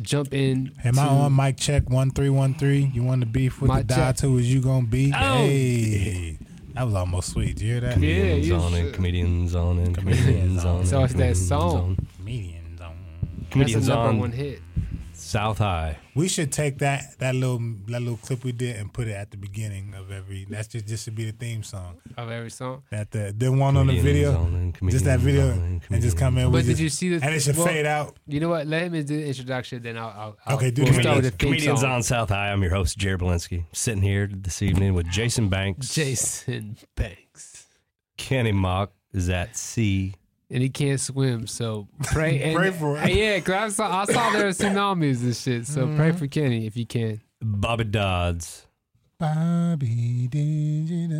jump in. Am I on mic check one three one three? You want to beef with the check. die to is you gonna be? Oh. Hey, that was almost sweet. Did you hear that? Yeah, Comedians you on should. it. Comedians on it. Comedians Comedians on on it. it. So it's that comedians song. on- Comedians on. That's Comedians a number on one hit. South High. We should take that that little that little clip we did and put it at the beginning of every. That's just just to be the theme song. of every song. That the the one on the video, on just that video, on and just come in. But we did just- you see the? And it should well, fade out. You know what? Let him do the introduction, then I'll. I'll, I'll Okay, do we'll the start with the theme Comedians song. on South High. I'm your host, Jared Belinsky, sitting here this evening with Jason Banks. Jason Banks, Kenny Mock is at sea. And he can't swim, so pray. And, Pray for him. Yeah, because I saw I saw there were tsunamis and shit. So mm-hmm. pray for Kenny if you can. Bobby Dodds. Bobby Digital.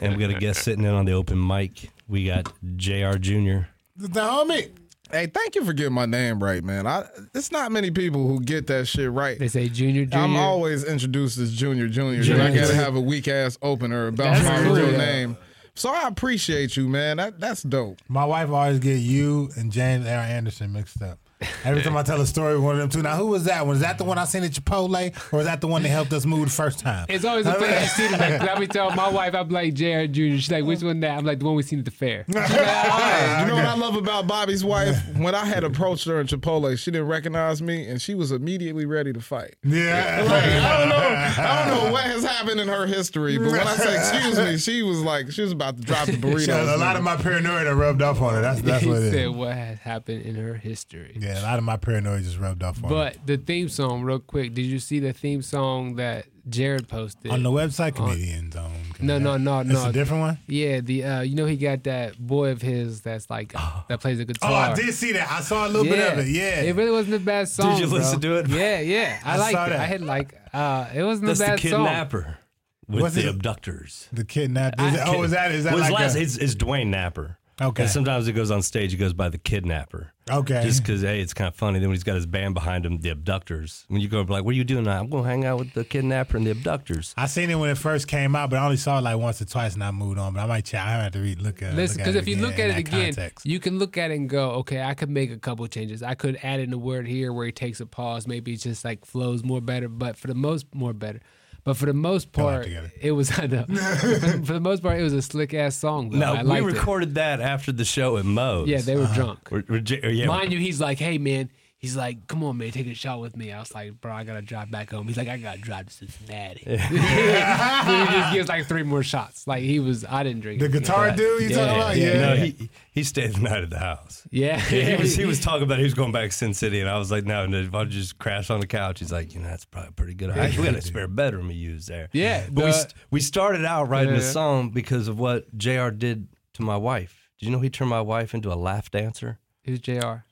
And we got a guest sitting in on the open mic. We got JR Jr. The homie. Hey, thank you for getting my name right, man. I it's not many people who get that shit right. They say Junior Junior. I'm always introduced as Junior Junior. Junior. and I gotta have a weak ass opener about That's my cool. real Yeah. name. So I appreciate you, man. That that's dope. My wife always get you and James Aaron Anderson mixed up. Every time I tell a story with one of them two. Now, who was that one? Is that the one I seen at Chipotle, or is that the one that helped us move the first time? It's always a thing you see. Like, I be telling my wife, I'm like Jared Junior. She's like, which one that? I'm like the one we seen at the fair. Hey, you know what I love about Bobby's wife? When I had approached her in Chipotle, she didn't recognize me, and she was immediately ready to fight. Yeah. Like, I don't know. I don't know what has happened in her history, but when I say excuse me, she was like, she was about to drop the burrito. a lot of my paranoia rubbed off on her. That's that's he what it said is. what has happened in her history. Yeah, a lot of my paranoia just rubbed off on her. But the theme song, real quick, did you see the theme song that Jared posted? On the website, comedians on. No, no, no, no. It's no. a different one. yeah, the uh, you know he got that boy of his that's like that plays the Oh. I did see that. I saw a little yeah. bit of it. Yeah. it really wasn't a bad song. Did you bro. listen to it? Yeah, yeah, I, I liked saw it. that. I had like, uh, it wasn't That's a the bad song. kidnapper with What's the it? abductors. the kidnap. Is it, oh, is that is that Well, his like last a, it's, it's Dwayne Napper. Okay. And sometimes it goes on stage, he goes by the kidnapper. okay? Just because, hey, it's kind of funny. Then when he's got his band behind him, the abductors. When you go like, what are you doing now? I'm going to hang out with the kidnapper and the abductors. I seen it when it first came out, but I only saw it like once or twice, and I moved on. But I might check. I have to read uh, look at. Listen, because because if you look at it again, context. you can look at it and go, okay, I could make a couple changes. I could add in a word here where he takes a pause. Maybe it just like flows more better. But for the most, more better. But for the most part, it was I know. for the most part, it was a slick ass song. Though. No, I we liked it. recorded that after the show at Moe's. Yeah, they were drunk. We're, we're, yeah, Mind you, he's like, hey man, he's like, come on man, take a shot with me. I was like, bro, I gotta drive back home. He's like, I gotta drive to Cincinnati. then he just gives like three more shots. Like he was, I didn't drink. the guitar dude you Yeah, talking about? yeah, Yeah. No, he he stayed the night at the house. Yeah, Yeah, he was he was talking about he was going back to Sin City, and I was like, no, no, if I just crash on the couch, he's like, you know, that's probably pretty good. Actually, we had a spare bedroom we used there. Yeah, but we the- st- we started out writing Yeah. the song because of what Jr. did to my wife. Did you know he turned my wife into a laugh dancer? Who's Jr.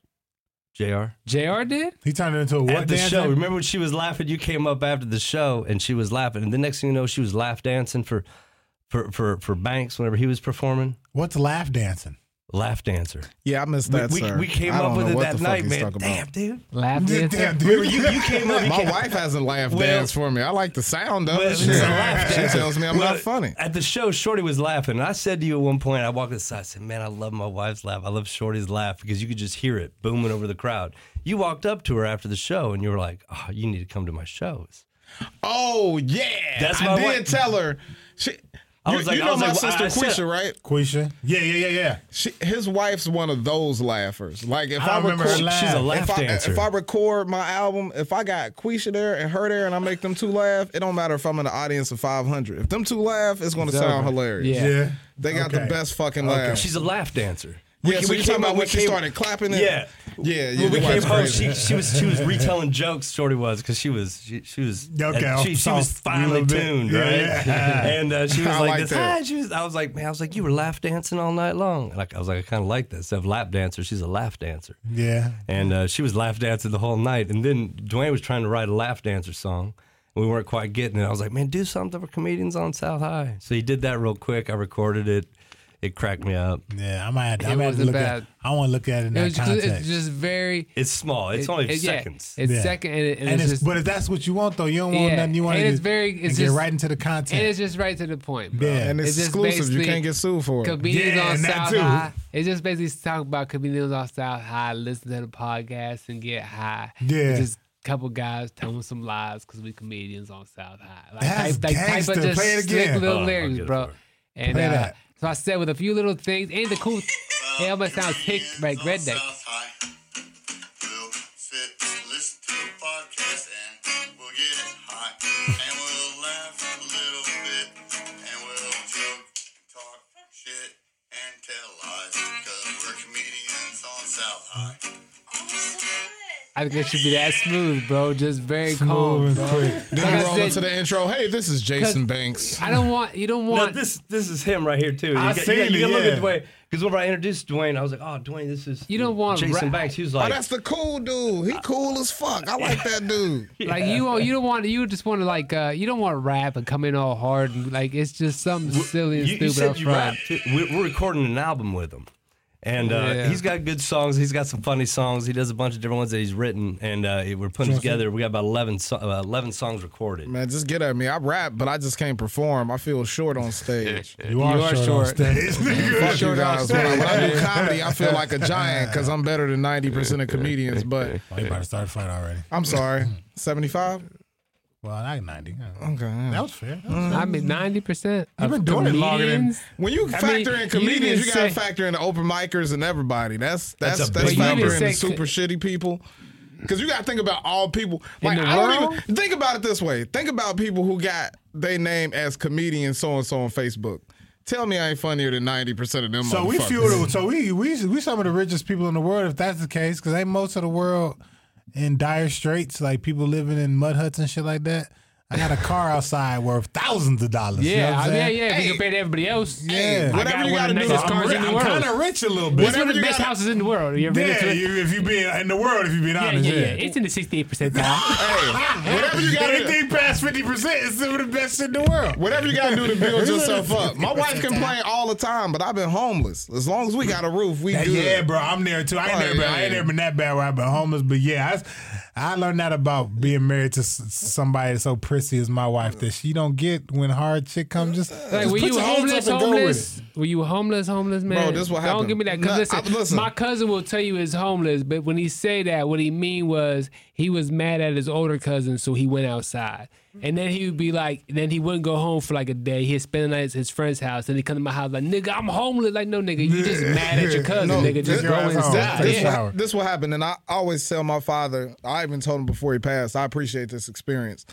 Jr. Jr. did. He turned it into a what At the dancer? show, remember when she was laughing? You came up after the show and she was laughing, and the next thing you know, she was laugh dancing for for for for Banks whenever he was performing. What's laugh dancing? Laugh dancer. Yeah, I missed that, we, sir. we came I up with it that night, man. Damn, dude. Laugh dancer. Damn, dude. you, you came up. You My came, wife hasn't laughed Well- dance for me. I like the sound of Well, it. it's a laugh She tells me I'm Well, not funny. At the show, Shorty was laughing. And I said to you at one point, I walked aside, I said, Man, I love my wife's laugh. I love Shorty's laugh because you could just hear it booming over the crowd. You walked up to her after the show and you were like, Oh, you need to come to my shows. Oh yeah, That's I my did wife. tell her. She, I you, was like- you I know was my like, sister I said- Quisha, right? Quisha. Yeah, yeah, yeah, yeah. She, his wife's one of those laughers. Like if I I, remember record, her laugh. She's a laugh if I, dancer. if I record my album, if I got Quisha there and her there, and I make them two laugh, it don't matter if I'm in the audience of 500. If them two laugh, it's going to It's sound hilarious. Yeah. Yeah. They got Okay. the best fucking laugh. She's a laugh dancer. Yeah, so you talking about up- when she started clapping it? Yeah. Yeah, yeah. When we came home, she, she was she was retelling jokes. Shorty was because she was she, she was Okay, she, she was soft, finely little bit. tuned, Yeah, right? yeah. And uh, she was I like, like this. that. "Hi," she was, I was like, man, I was like, you were laugh dancing all night long. And I, I was like, I kind of like that. Instead of lap dancer, she's a laugh dancer. Yeah. And uh, she was laugh dancing the whole night. And then Dwayne was trying to write a laugh dancer song. And we weren't quite getting it. I was like, man, do something for comedians on South High. So he did that real quick. I recorded it. It cracked me up. Yeah, I might have to, I might have to wasn't look at bad. I want to look at it in It that just, context. it's just very. It's small. It's it- only it- yeah, seconds. it's Yeah. second, and, it, and, and it's, it's, just, but if that's what you want though, you don't want Yeah, nothing. You want and to it's very- it's get just- right into the content. and it's just right to the point, bro. Yeah. and it's, It's exclusive. You can't get sued for it. comedians Yeah, on that South too. High. It's just basically talk about comedians on South High, listen to the podcast and get high. Yeah. Just a couple guys telling some lies because we comedians on South High. Like That's type, like type gangster. of just Play it slick again. little Oh, lyrics, bro. And Play uh, that. So I said with a few little things and the cool. It almost sounds hick like redneck. South High. I think it should be that smooth, bro. Just very calm. Moving bro. quick. Then Like you I roll said- into the intro. Hey, this is Jason Banks. I don't want you don't No, want this this is him right here too. You I got- seen you got- you it, gotta look yeah. at Dwayne because whenever I introduced Dwayne, I was like, "Oh, Dwayne, this is You don't want Jason rap- Banks." He was like, Oh, like, that's the cool dude. He cool as fuck. I like that dude. like you you don't want you just want to like uh you don't want to rap and come in all hard and like it's just something silly and you, you stupid up said you front. rap. We're, we're recording an album with him. And uh, Yeah. he's got good songs. He's got some funny songs. He does a bunch of different ones that he's written, and uh, we're putting together. We got about 11, so- uh, 11 songs recorded. Man, just get at me. I rap, but I just can't perform. I feel short on stage. you are, You are short, short. on stage. Fuck you guys. When I, when I do comedy, I feel like a giant because I'm better than 90% of comedians. But oh, you about to start a fight already. I'm sorry. 75? Well, I got 90. Okay. That was fair. That was I mean ninety percent. You've been doing it longer than- When you I factor mean, in you comedians, didn't you, gotta factor in the open micers and everybody. That's that's That's a that's, factoring the didn't super shitty people. Because you got to think about all people. In Like the I don't world? even think about it this way. Think about people who got they name as comedian so and so on Facebook. Tell me I ain't funnier than ninety percent of them. So we motherfuckers. fuel so we we we some of the richest people in the world if that's the case because ain't most of the world in dire straits like people living in mud huts and shit like that. I got a car outside worth thousands of dollars. you know Yeah, I'm yeah, yeah. If Hey. you compare to everybody else, Yeah. I Whatever got you gotta do nicest is- cars the I'm kind of rich a little bit. Of the best gotta- houses in the world. You ever been yeah, to you, if you be in the world, if you be yeah, honest, yeah, yeah. It's in the 68 percentile. Hey, whatever you got to Anything past fifty percent is some of the best in the world. Whatever you gotta do to build yourself up. My wife complain all the time, but I've been homeless. As long as we got a roof, we Yeah, good. yeah, bro, I'm there too. I ain't, never, been, I ain't never been that bad where I've been homeless, but yeah, I, I learned that about being married to s- somebody so prissy as my wife that she don't get when hard shit comes. Just, Like, just were put you your homeless? up and go with Homeless? Were you homeless? Homeless man? Bro, this what happened. Don't give me that. Because Nah, listen, I- listen. my cousin will tell you he's homeless, but when he say that, what he mean was he was mad at his older cousin, so he went outside. And then he would be like, then he wouldn't go home for like a day. He'd spend the night at his friend's house. Then he come to my house like, nigga, I'm homeless. Like, no, nigga, you just mad at your cousin, No, nigga. Just go inside. This, Yeah. this what happened, and I always tell my father. I even told him before he passed. I appreciate this experience.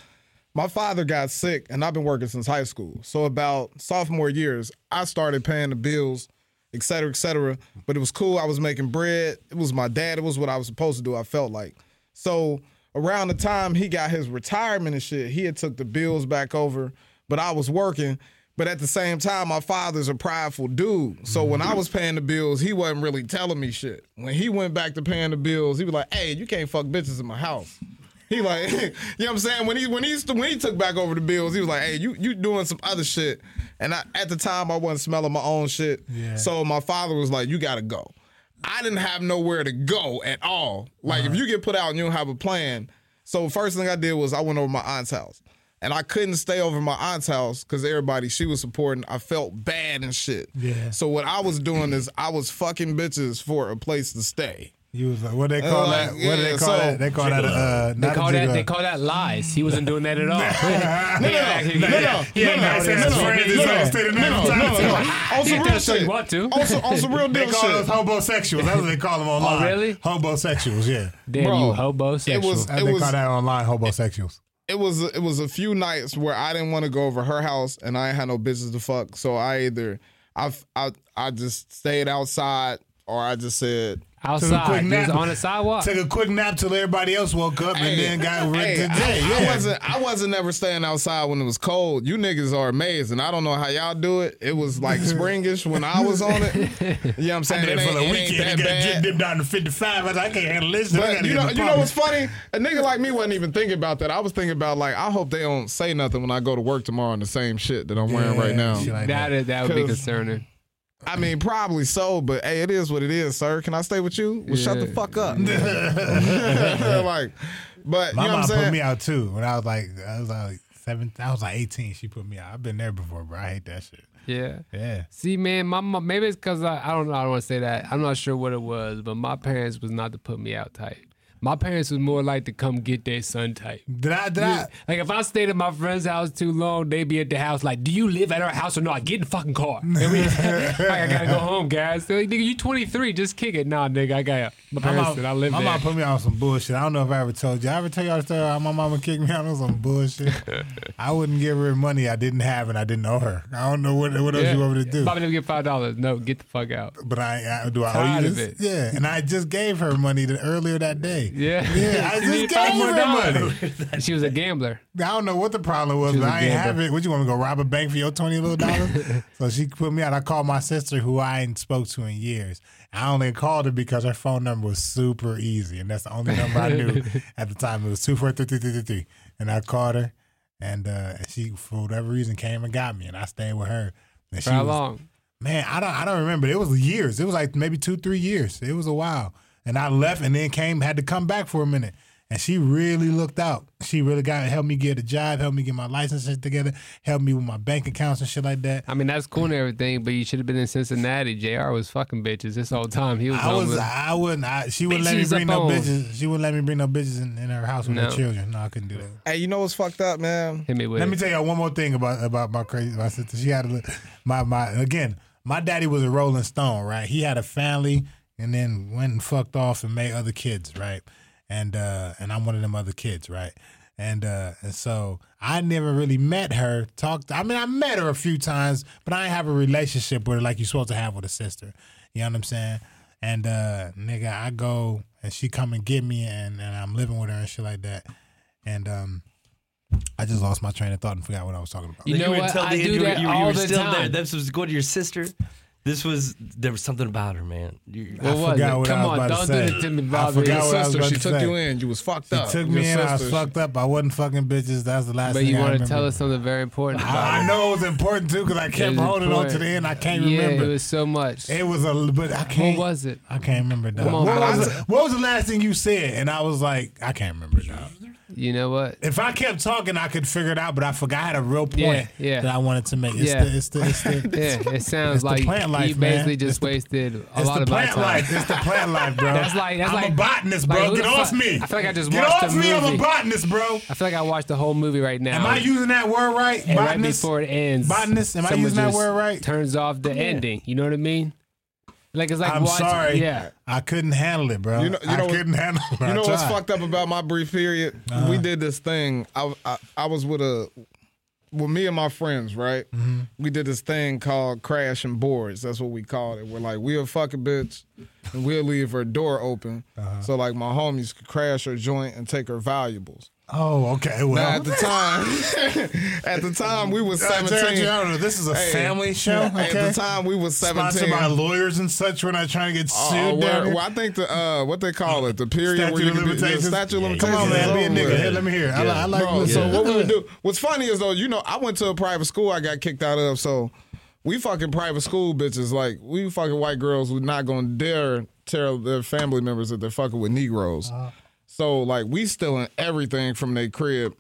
My father got sick, and I've been working since high school. So about sophomore years, I started paying the bills, et cetera, et cetera. But it was cool. I was making bread. It was my dad. It was what I was supposed to do. I felt like so. Around the time he got his retirement and shit, he had took the bills back over. But I was working. But at the same time, my father's a prideful dude. So when I mm-hmm. was paying the bills, he wasn't really telling me shit. When he went back to paying the bills, he was like, "Hey, you can't fuck bitches in my house." He like, you know what I'm saying? When he when he when he took back over the bills, he was like, "Hey, you you doing some other shit." And I, at the time, I wasn't smelling my own shit. Yeah. So my father was like, "You got to go." I didn't have nowhere to go at all. Like if uh-huh. you get put out and you don't have a plan. So first thing I did was I went over my aunt's house. And I couldn't stay over my aunt's house because everybody she was supporting, I felt bad and shit. Yeah. So what I was doing is I was fucking bitches for a place to stay. You was like, what they call like, that? What do they call so- that? They call that uh, They call a that they call that lies. He wasn't doing that at all. No, no, no, no, no, Yeah, no, nice no, ass no, friends no, is no, like stay the no, night no, outside. no, no. On some Yeah, real that's what shit. you want to. On some, on some real They deal call us shit. homosexuals. That's what they call them online. really? Homosexuals, yeah. Damn Bro, you, hobosexual. it was- As they was- call that online homosexuals. it was it was a few nights where I didn't want to go over her house and I ain't had no business to fuck. So I either I I I just stayed outside or I just said outside, quick just nap. on the sidewalk. Took a quick nap till everybody else woke up and then got rid hey, to I. I wasn't I wasn't never staying outside when it was cold. You niggas are amazing. I don't know how y'all do it. It was like springish when I was on it. You know what I'm saying? There It for ain't, the it ain't weekend, that got get bad. them down to 55. I was like, I can't handle this. I But gotta you get know, in the you know apartment. what's funny? A nigga like me wasn't even thinking about that. I was thinking about like, I hope they don't say nothing when I go to work tomorrow in the same shit that I'm wearing right Yeah, now. shit like that that. is that would be 'Cause- concerning. I mean, probably so, but hey, it is what it is, sir. Can I stay with you? Well, shut the fuck up. like, but My you know what I'm mom saying? put me out too when I was like I was like seven. I was like eighteen. She put me out. I've been there before, bro. I hate that shit. Yeah. Yeah. See, man, my mom, maybe it's because I, I don't know. I don't want to say that. I'm not sure what it was, but my parents was not to put me out type. My parents was more like to come get their son type. Did I? Did I? Like if I stayed at my friend's house too long, they'd be at the house like, "Do you live at our house or not? Get in the fucking car." We, like, I gotta go home, guys. They're like, "Nigga, you 23, just kick it." Nah, nigga, I got my parents mom, said I live my mom put me on some bullshit. I don't know if I ever told you. I ever tell y'all the story how my mama kicked me out on some bullshit. I wouldn't give her money I didn't have and I didn't owe her. I don't know what what else you want me to do. Let me get five dollars. No, get the fuck out. But I, I do I owe you this? Yeah, and I just gave her money the, earlier that day. Yeah, Yeah, I just gave her money. she was a gambler. I don't know what the problem was, but I ain't have it. What you want to go rob a bank for your twenty little dollars? so she put me out. I called my sister, who I ain't spoke to in years. I only called her because her phone number was super easy, and that's the only number I knew at the time. It was two four three three three three three, and I called her, and uh, she for whatever reason came and got me, and I stayed with her. And For she how was- long? Man, I don't I don't remember. It was years. It was like maybe two, three years. It was a while. And I left and then came, had to come back for a minute. And she really looked out. She really got helped me get a job, helped me get my licenses together, helped me with my bank accounts and shit like that. I mean, that's cool and everything, but you should have been in Cincinnati. Jr. was fucking bitches this whole time. He was. I was with- I wouldn't I, she wouldn't let me bring no on. bitches. She wouldn't let me bring no bitches in, in her house with No. her children. No, I couldn't do that. Hey, you know what's fucked up, man? hit me with. Let it. me tell y'all one more thing about about my crazy my sister. She had a li- my my again. My daddy was a Rolling Stone, right? He had a family and then went and fucked off and made other kids, right? And uh and I'm one of them other kids, right? And uh and so I never really met her. Talked. I mean, I met her a few times, but I didn't have a relationship with her like you're supposed to have with a sister. You know what I'm saying? And uh nigga, I go and she come and get me, and and I'm living with her and shit like that. And um, I just lost my train of thought and forgot what I was talking about. You know were what? telling I me do that you, were- you all were the still there. time. This was going to your sister. This was there was something about her, man. You, What was forgot it? what I Come was on, about to don't say. do that to me, I Bobby. forgot Your what I was Sister, about she to took say. you in. You was fucked up. She up. took Your me in. I was sister- fucked up. I wasn't fucking bitches. That's the last But thing you I want to remember. tell us something very important. I, about I it. know it was important too because I kept was holding on to important. the end. I can't yeah, remember. it was so much. It was a, but I can't. what was it? I can't remember. Dog. Come on, what, Bobby. was the, what was the last thing you said? And I was like, I can't remember. Dog. You know what? If I kept talking, I could figure it out. But I forgot I had a real point Yeah, yeah. that I wanted to make. It's Yeah. the, it's the, it's the, Yeah, it sounds It's the like plant life, you man. basically It's just the- wasted a It's lot the of my plant time. life. It's the plant life, bro. That's like- that's I'm like- a botanist, bro. who Get off fuck- me. I feel like I just Get watched off a me. I'm a botanist, bro. I feel like I watched the whole movie right now. Am I using that word right? and right botanist. before it ends, Botanist? Am I using that word right? Turns off the ending. You know what I mean? Like it's like I'm watching, sorry. Yeah, I couldn't handle it, bro. You know- you I know couldn't handle it. You know what's fucked up about my brief period? Uh-huh. We did this thing. I, I I was with a with me and my friends, right? Mm-hmm. We did this thing called crashing boards. That's what we called it. We're like, we'll fuck a bitch and we'll leave her door open. Uh-huh. So like my homies could crash her joint and take her valuables. Oh, okay. Well, Now at the time, at the time we was Uh, Jared, seventeen. I. This is a Hey, family show. At Okay. the time we was Sponsored seventeen. by lawyers and such. We're not trying to get Oh, sued. well, well, I think the uh, what they call it, the period Statute where you of can be, the statute of Yeah, limitations. Come on, man. Be a nigga. with. Here, let me hear. it. I, I like Bro, listening. so what we would do? What's funny is though, you know, I went to a private school I got kicked out of, so we fucking private school bitches. Like we fucking white girls were not gonna dare tell their family members that they're fucking with Negroes. Uh-huh. So like we stealing everything from their crib,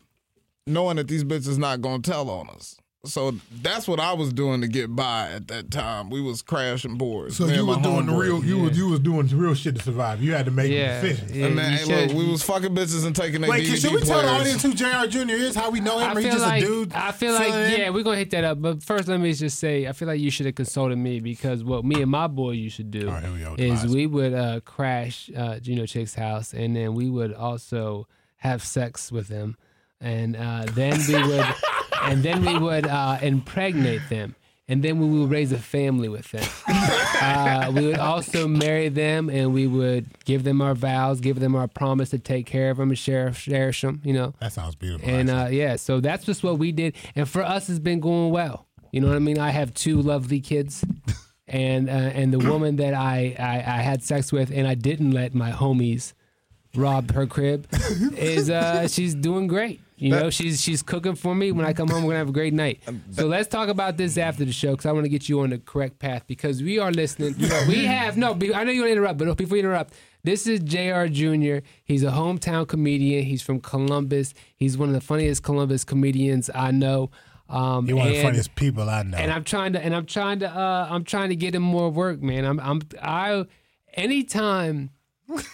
knowing that these bitches not gonna tell on us. So that's what I was doing to get by at that time. We was crashing boards. So Me you and was doing the real. You was you was doing the real shit to survive. You had to make yeah. decisions. yeah And man, you hey, should- look, we was fucking bitches and taking their Wait, DVD can, should we tell the audience who Jr. Jr. is? How we know him? I or feel just like a dude? I feel like filling in? yeah, we're gonna hit that up. But first, let me just say, I feel like you should have consulted me because what me and my boy you should do All right, here we go is we would uh, crash uh, Gino Chick's house, and then we would also have sex with him, and uh, then we would, and then we would uh, impregnate them. And then we would raise a family with them. Uh, we would also marry them, and we would give them our vows, give them our promise to take care of them and cherish, cherish them. You know, That sounds beautiful. and uh, yeah, so that's just what we did. And for us, it's been going well. You know what I mean? I have two lovely kids, and uh, and the woman that I, I I had sex with, and I didn't let my homies Rob her crib, is uh, she's doing great. You know, she's she's cooking for me. When I come home, we're gonna have a great night. So let's talk about this after the show because I want to get you on the correct path because we are listening. We have no. I know you're gonna interrupt, but before you interrupt, this is Jr. Jr. He's a hometown comedian. He's from Columbus. He's one of the funniest Columbus comedians I know. Um, You're one of the funniest people I know. and I'm trying to and I'm trying to uh I'm trying to get him more work, man. I'm I'm I anytime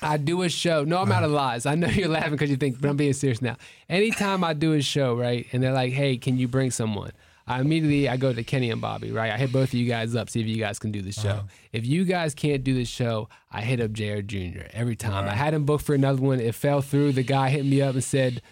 I do a show. No, I'm out of lies. I know you're laughing because you think, but I'm being serious now. Anytime I do a show, right, and they're like, "Hey, can you bring someone?" I immediately I go to Kenny and Bobby, right? I hit both of you guys up, see if you guys can do the show. If you guys can't do the show, I hit up JR Jr. every time. I had him booked for another one. It fell through. The guy hit me up and said,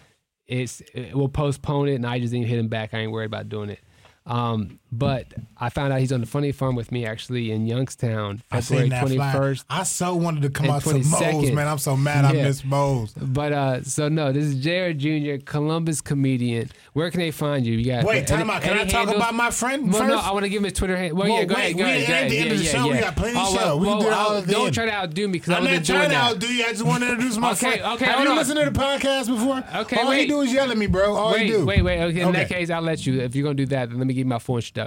it's it, we'll postpone it, and I just didn't hit him back. I ain't worried about doing it. Um, but I found out he's on the funny farm with me actually in Youngstown, February twenty first. I so wanted to come out to Moe's, man. I'm so mad I missed Moe's. But uh, so no, this is Jared Jr., Columbus comedian. Where can they find you? You got Wait, time out. Can I talk about my friend Well, first? no, I want to give him his Twitter handle. Well, Well, yeah, go wait, ahead, go we ahead, ain't go at ahead. the end yeah, of the yeah, show. We got plenty of Oh, show. We can do all uh, Don't end. try to outdo me because I I'm wasn't trying to outdo you. I just want to introduce my Okay, friend. okay, Have you listened to the podcast before? Okay, All he wait. do is yell at me, bro. All he wait, do. wait, wait. Okay, in that case, I'll let you. If you're gonna do that, then let me give you my full introduction.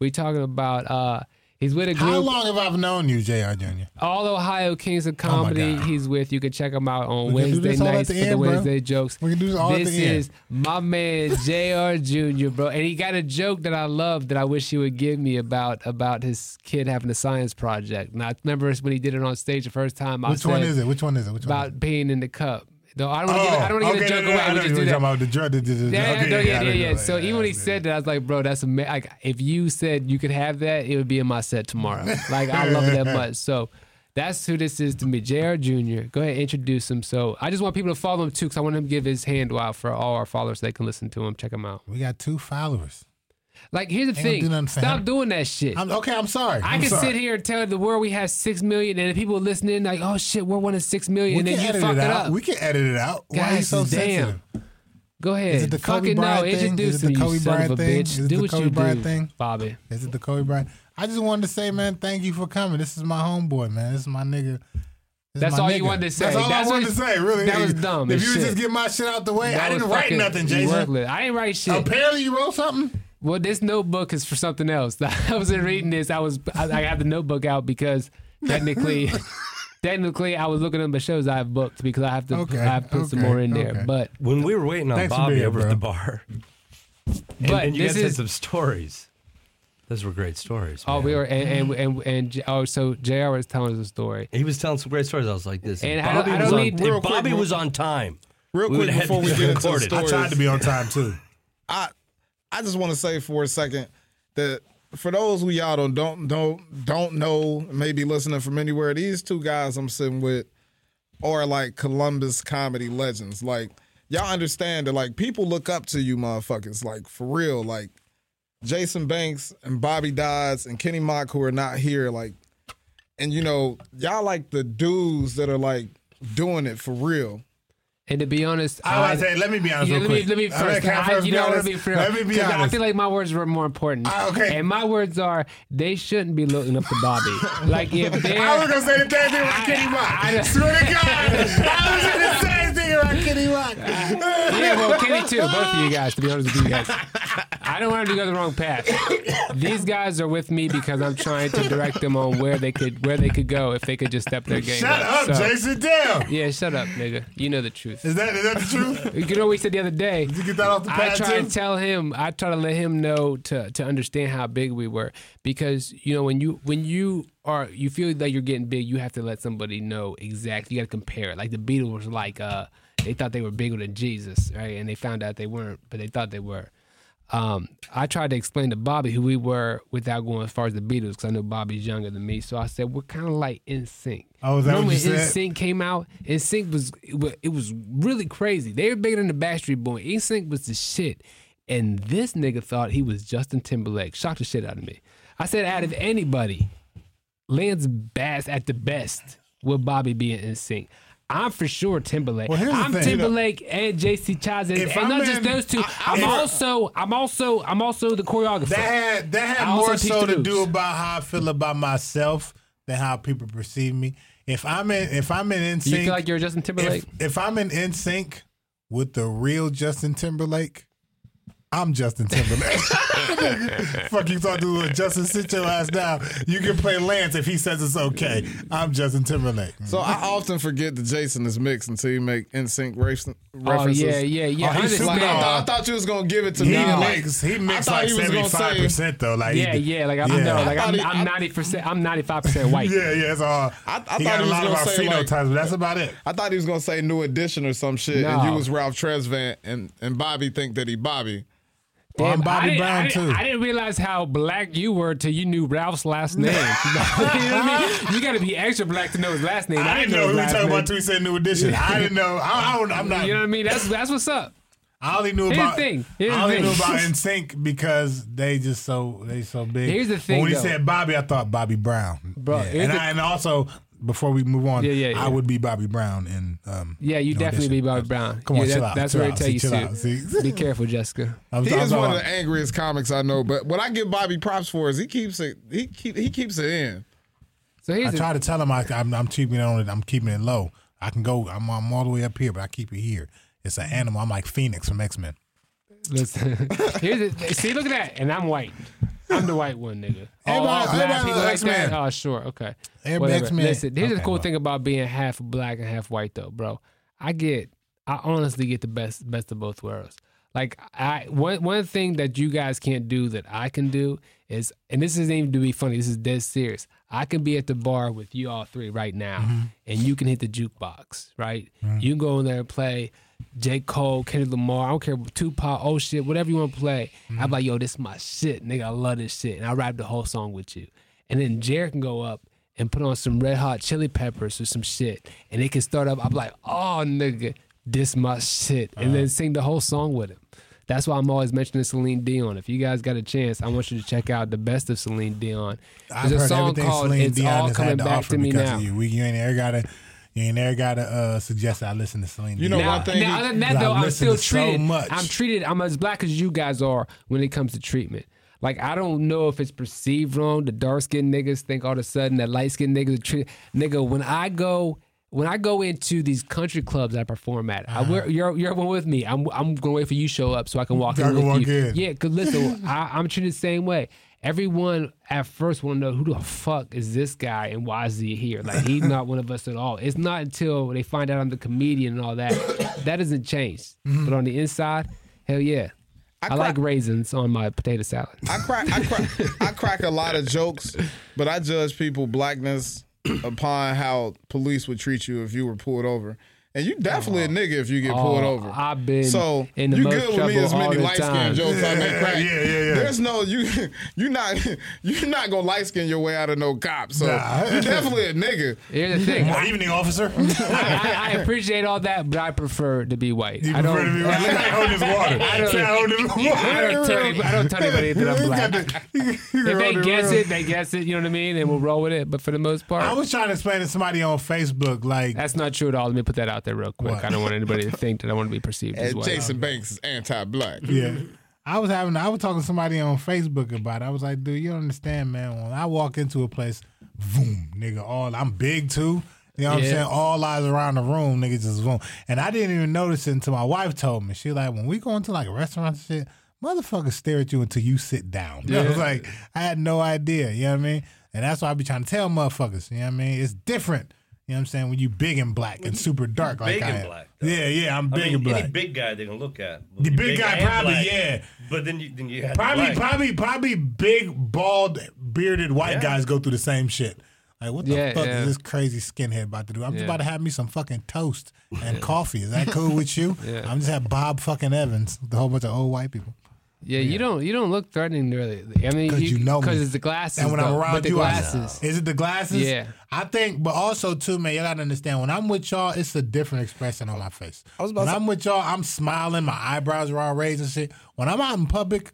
We're talking about. uh He's with a group. How long have I known you, Jr. Jr.? All Ohio Kings of Comedy. God. he's with. You can check him out on We Wednesday nights the for the end, bro. Wednesday jokes. We can do this all at This the end. is my man Jr. Jr. Bro, and he got a joke that I love that I wish he would give me about about his kid having a science project. And I remember when he did it on stage the first time. I Which one said is it? Which one is it? Which one? About is peeing in the cup. No, I don't want to give, I don't want to give oh, okay, the joke yeah, away. I We know just do that. talking about the drug. the- the- the- Yeah, okay, yeah, no, yeah, yeah, know, yeah. So even when he said that, I was like, bro, that's ama- like if you said you could have that, it would be in my set tomorrow. Like I love it that much. So that's who this is to me, Jr. Jr. Go ahead, introduce him. So I just want people to follow him too, because I want him to give his handle out for all our followers so they can listen to him. Check him out. we got two followers. Like here's the Ain't thing, do stop him. doing that shit. I'm, okay, I'm sorry. I I'm can sorry. sit here and tell the world we have six million, and the people listening like, oh shit, we're one of six million, We and can then you fuck it it up. We can edit it out. Why are you so damn. sensitive? Go ahead. Is it the Kobe Fucking no, Bryant thing? introduce Is it the Kobe Bryant thing? Is it Do the what Kobe you Bryant thing? Bobby. Is it the Kobe Bryant? I just wanted to say, man, thank you for coming. This is my homeboy, man. This is my nigga. This That's all you wanted to say. That's all That's I wanted what- to say, really. that was dumb If you would shit. just get my shit out the way, That I didn't write nothing, Jason. worthless. I didn't write shit. Apparently, you wrote something. Well, this notebook is for something else. I wasn't reading this. I was. I, I had the notebook out because technically, technically, I was looking at the shows I've booked because I have to. Okay, I have to put some okay, more in there. okay. But When we were waiting on Thanks for Bobby being here, over bro. at the bar, and, But and you this guys had is- some stories. Those were great stories. oh, man. we were and and and, and, J- oh, so Jr. was telling us a story. He was telling some great stories. I was like, "This." And if I don't- Bobby I was don't on, need- if Real quick, Bobby was on time. Real we quick would have before we this get into the recorded. I stories, tried to be on time too. I I just want to say for a second that for those who y'all don't don't don't don't know, maybe listening from anywhere, these two guys I'm sitting with are like Columbus comedy legends. Like y'all understand that like people look up to you motherfuckers, like for real. Like Jason Banks and Bobby Dodds and Kenny Mock who are not here, like and you know, y'all like the dudes that are like doing it for real. And to be honest, I was say, let me be honest Yeah, real let me let me right, first. can I I, first you be know, let honest? me be Let me be 'cause I feel like my words were more important. Ah, okay. And my words are they shouldn't be looking up to Bobby. like if they're I was gonna say the same thing about Kenny Rock. I- I- Swear to God, I was saying the same thing about Kenny Rock. yeah, well, Kenny too. Both of you guys, to be honest with you guys. I don't want to go the wrong path. These guys are with me because I'm trying to direct them on where they could where they could go if they could just step their game Shut up, So- Jason. Damn. Yeah, shut up, nigga. You know the truth. Is that is that the truth? You know what we said the other day? Did you get that off the I try too? to tell him. I try to let him know to to understand how big we were because you know when you when you are you feel like you're getting big, you have to let somebody know exactly. You got to compare it. Like the Beatles like uh they thought they were bigger than Jesus, right? And they found out they weren't, but they thought they were. Um, I tried to explain to Bobby who we were without going as far as the Beatles because I know Bobby's younger than me. So I said we're kind of like in sync. Oh, is that Remember what you when said? NSYNC came out? NSYNC was it, was it was really crazy. They were bigger than the Backstreet Boy. Sync was the shit. And this nigga thought he was Justin Timberlake. Shocked the shit out of me. I said, out of anybody, Lance Bass at the best will Bobby be in NSYNC. I'm for sure Timberlake. Well, I'm thing. Timberlake and JC Chaz, and, and not just those two. I- I'm also, I'm also, I'm also the choreographer. That had that had also more so to do about how I feel about myself than how people perceive me. if I'm in if I'm in sync You feel like you're Justin Timberlake? if, if I'm in NSYNC with the real Justin Timberlake, I'm Justin Timberlake. Fuck you talking to Justin? Sit your ass down. You can play Lance if he says it's okay. I'm Justin Timberlake. So I often forget that Jason is mixed until you make NSYNC race- oh yeah, yeah, yeah. Oh, I he's super Like, I, thought, I thought you was gonna give it to he me. and, like, mixed. He I mixed like he was seventy gonna five say- percent though. Like Yeah, yeah. Like I'm Yeah. no, like I I'm, he- I'm ninety percent. I'm ninety five percent white. Yeah, yeah, that's all. I- I he thought got he a lot of gonna our say, like- phenotypes, but that's about it. I thought he was gonna say New Edition or some shit, and you was Ralph Tresvant, and and Bobby think that he Bobby. Oh, I'm Bobby didn't- Brown I too. I didn't realize how black you were till you knew Ralph's last name. you know what I mean? You got to be extra black to know his last name. I didn't know his we were talking name. about till we said New Edition. I didn't know. I, I don't, I'm not. You know what I mean? That's that's what's up. I only knew Here's the about. thing. Here's I only thing. knew about NSYNC because they just so they so big. Here's the But thing, when he though. said Bobby, I thought Bobby Brown, Bro, Yeah. And, the- I, and also before we move on, Yeah, yeah, yeah. I would be Bobby Brown and Um, Yeah, you No definitely Audition. be Bobby Brown. Come yeah, on, that- chill out, That's where what I tell you chill too. out, see. Be careful, Jessica. I'm, He I'm is talking one of the angriest comics I know. But what I give Bobby props for is he keeps it. He keep he keeps it in. So I here's the, try to tell him I, I'm, I'm keeping it on it. I'm keeping it low. I can go. I'm, I'm all the way up here, but I keep it here. It's an animal. I'm like Phoenix from X Men. listen. Here's the, see, look at that, and I'm white. I'm the white one, nigga. All, all Everybody- black everybody people like X-Men. that. Oh, sure, okay. Whatever. X-Men. Listen, here's the Okay, cool well. thing about being half black and half white, though, bro. I get, I honestly get the best, best of both worlds. Like I, one one thing that you guys can't do that I can do is, and this isn't even to be funny. This is dead serious. I can be at the bar with you all three right now, Mm-hmm. and you can hit the jukebox, right? You can go in there and play J. Cole, Kendrick Lamar. I don't care, Tupac, oh shit, whatever you want to play. Mm-hmm. I'm like, yo, this is my shit, nigga. I love this shit, and I rap the whole song with you. And then Jared can go up and put on some red hot chili peppers or some shit, and it can start up. I'm like, oh nigga, this my shit, and Uh-huh. then sing the whole song with him. That's why I'm always mentioning Celine Dion. If you guys got a chance, I want you to check out the best of Celine Dion. I've There's a heard song called Celine "It's Dion All Coming had to Back to Me Now." you. We, you ain't ever gotta. You ain't never gotta uh, suggest that I listen to Celine. You know Now, one thing now, other than that, I've though, I'm still to so treated. much. I'm treated. I'm as black as you guys are when it comes to treatment. Like I don't know if it's perceived wrong. The dark skinned niggas think all of a sudden that light skinned niggas are treated. Nigga, when I go. When I go into these country clubs I perform at, I wear, you're you're one with me. I'm I'm gonna wait for you to show up so I can walk I in can with walk you. in. Yeah, cause listen, I, I'm treated the same way. Everyone at first want to know who the fuck is this guy and why is he here? Like he's not one of us at all. It's not until they find out I'm the comedian and all that that doesn't change. Mm-hmm. But on the inside, hell yeah, I, cra- like raisins on my potato salad. I crack, I crack, I crack a lot of jokes, but I judge people blackness upon how police would treat you if you were pulled over. And you definitely a oh. nigga if you get pulled Oh, over. I've been so in the you most good with me as many the light skin jokes I may Yeah, crack. yeah, yeah, yeah. There's no you you not you're not gonna light skin your way out of no cop. So Nah. you definitely a nigga. Here's the thing. Good evening, officer. I, I, I appreciate all that, but I prefer to be white. You I don't. prefer to be right. Look how he holding his water. I don't- See how he holding his water. I don't tell anybody, I don't tell anybody that I'm black. If If they guess it, they guess it. You know what I mean, and we'll roll with it. But for the most part, I was trying to explain to somebody on Facebook, like, That's not true at all. Let me put that out there real quick. What? I don't want anybody to think that I want to be perceived as And white. Jason Banks is anti-black. yeah. I was having, I was talking to somebody on Facebook about it. I was like, dude, you don't understand, man. When I walk into a place, boom, nigga, all, I'm big too. You know what Yeah. I'm saying? All eyes around the room, niggas just boom. And I didn't even notice it until my wife told me. She like, when we go into like a restaurant and shit, motherfuckers stare at you until you sit down. I was like, I had no idea. You know what I mean? And that's why I be trying to tell motherfuckers. You know what I mean? It's different. You know what I'm saying? When you big and black and super dark like big I and am. black, though. Yeah, yeah, I'm I big mean, and black. any big guy they can look at. will The be big guy and probably, black. yeah. But then you then you have the Probably, black. probably, probably big, bald, bearded white Yeah. guys go through the same shit. Like, what the Yeah, fuck yeah. is this crazy skinhead about to do? I'm just about to have me some fucking toast and coffee. Is that cool with you? Yeah. I'm just have Bob fucking Evans, the whole bunch of old white people. Yeah, you don't you don't look threatening really. I mean, 'Cause you know me. because it's the glasses. And when I'm though. around but the you, I- glasses. is it the glasses? Yeah. I think, but also too, man, you gotta understand. When I'm with y'all, it's a different expression on my face. I was about when to- I'm with y'all, I'm smiling, my eyebrows are all raised and shit. When I'm out in public,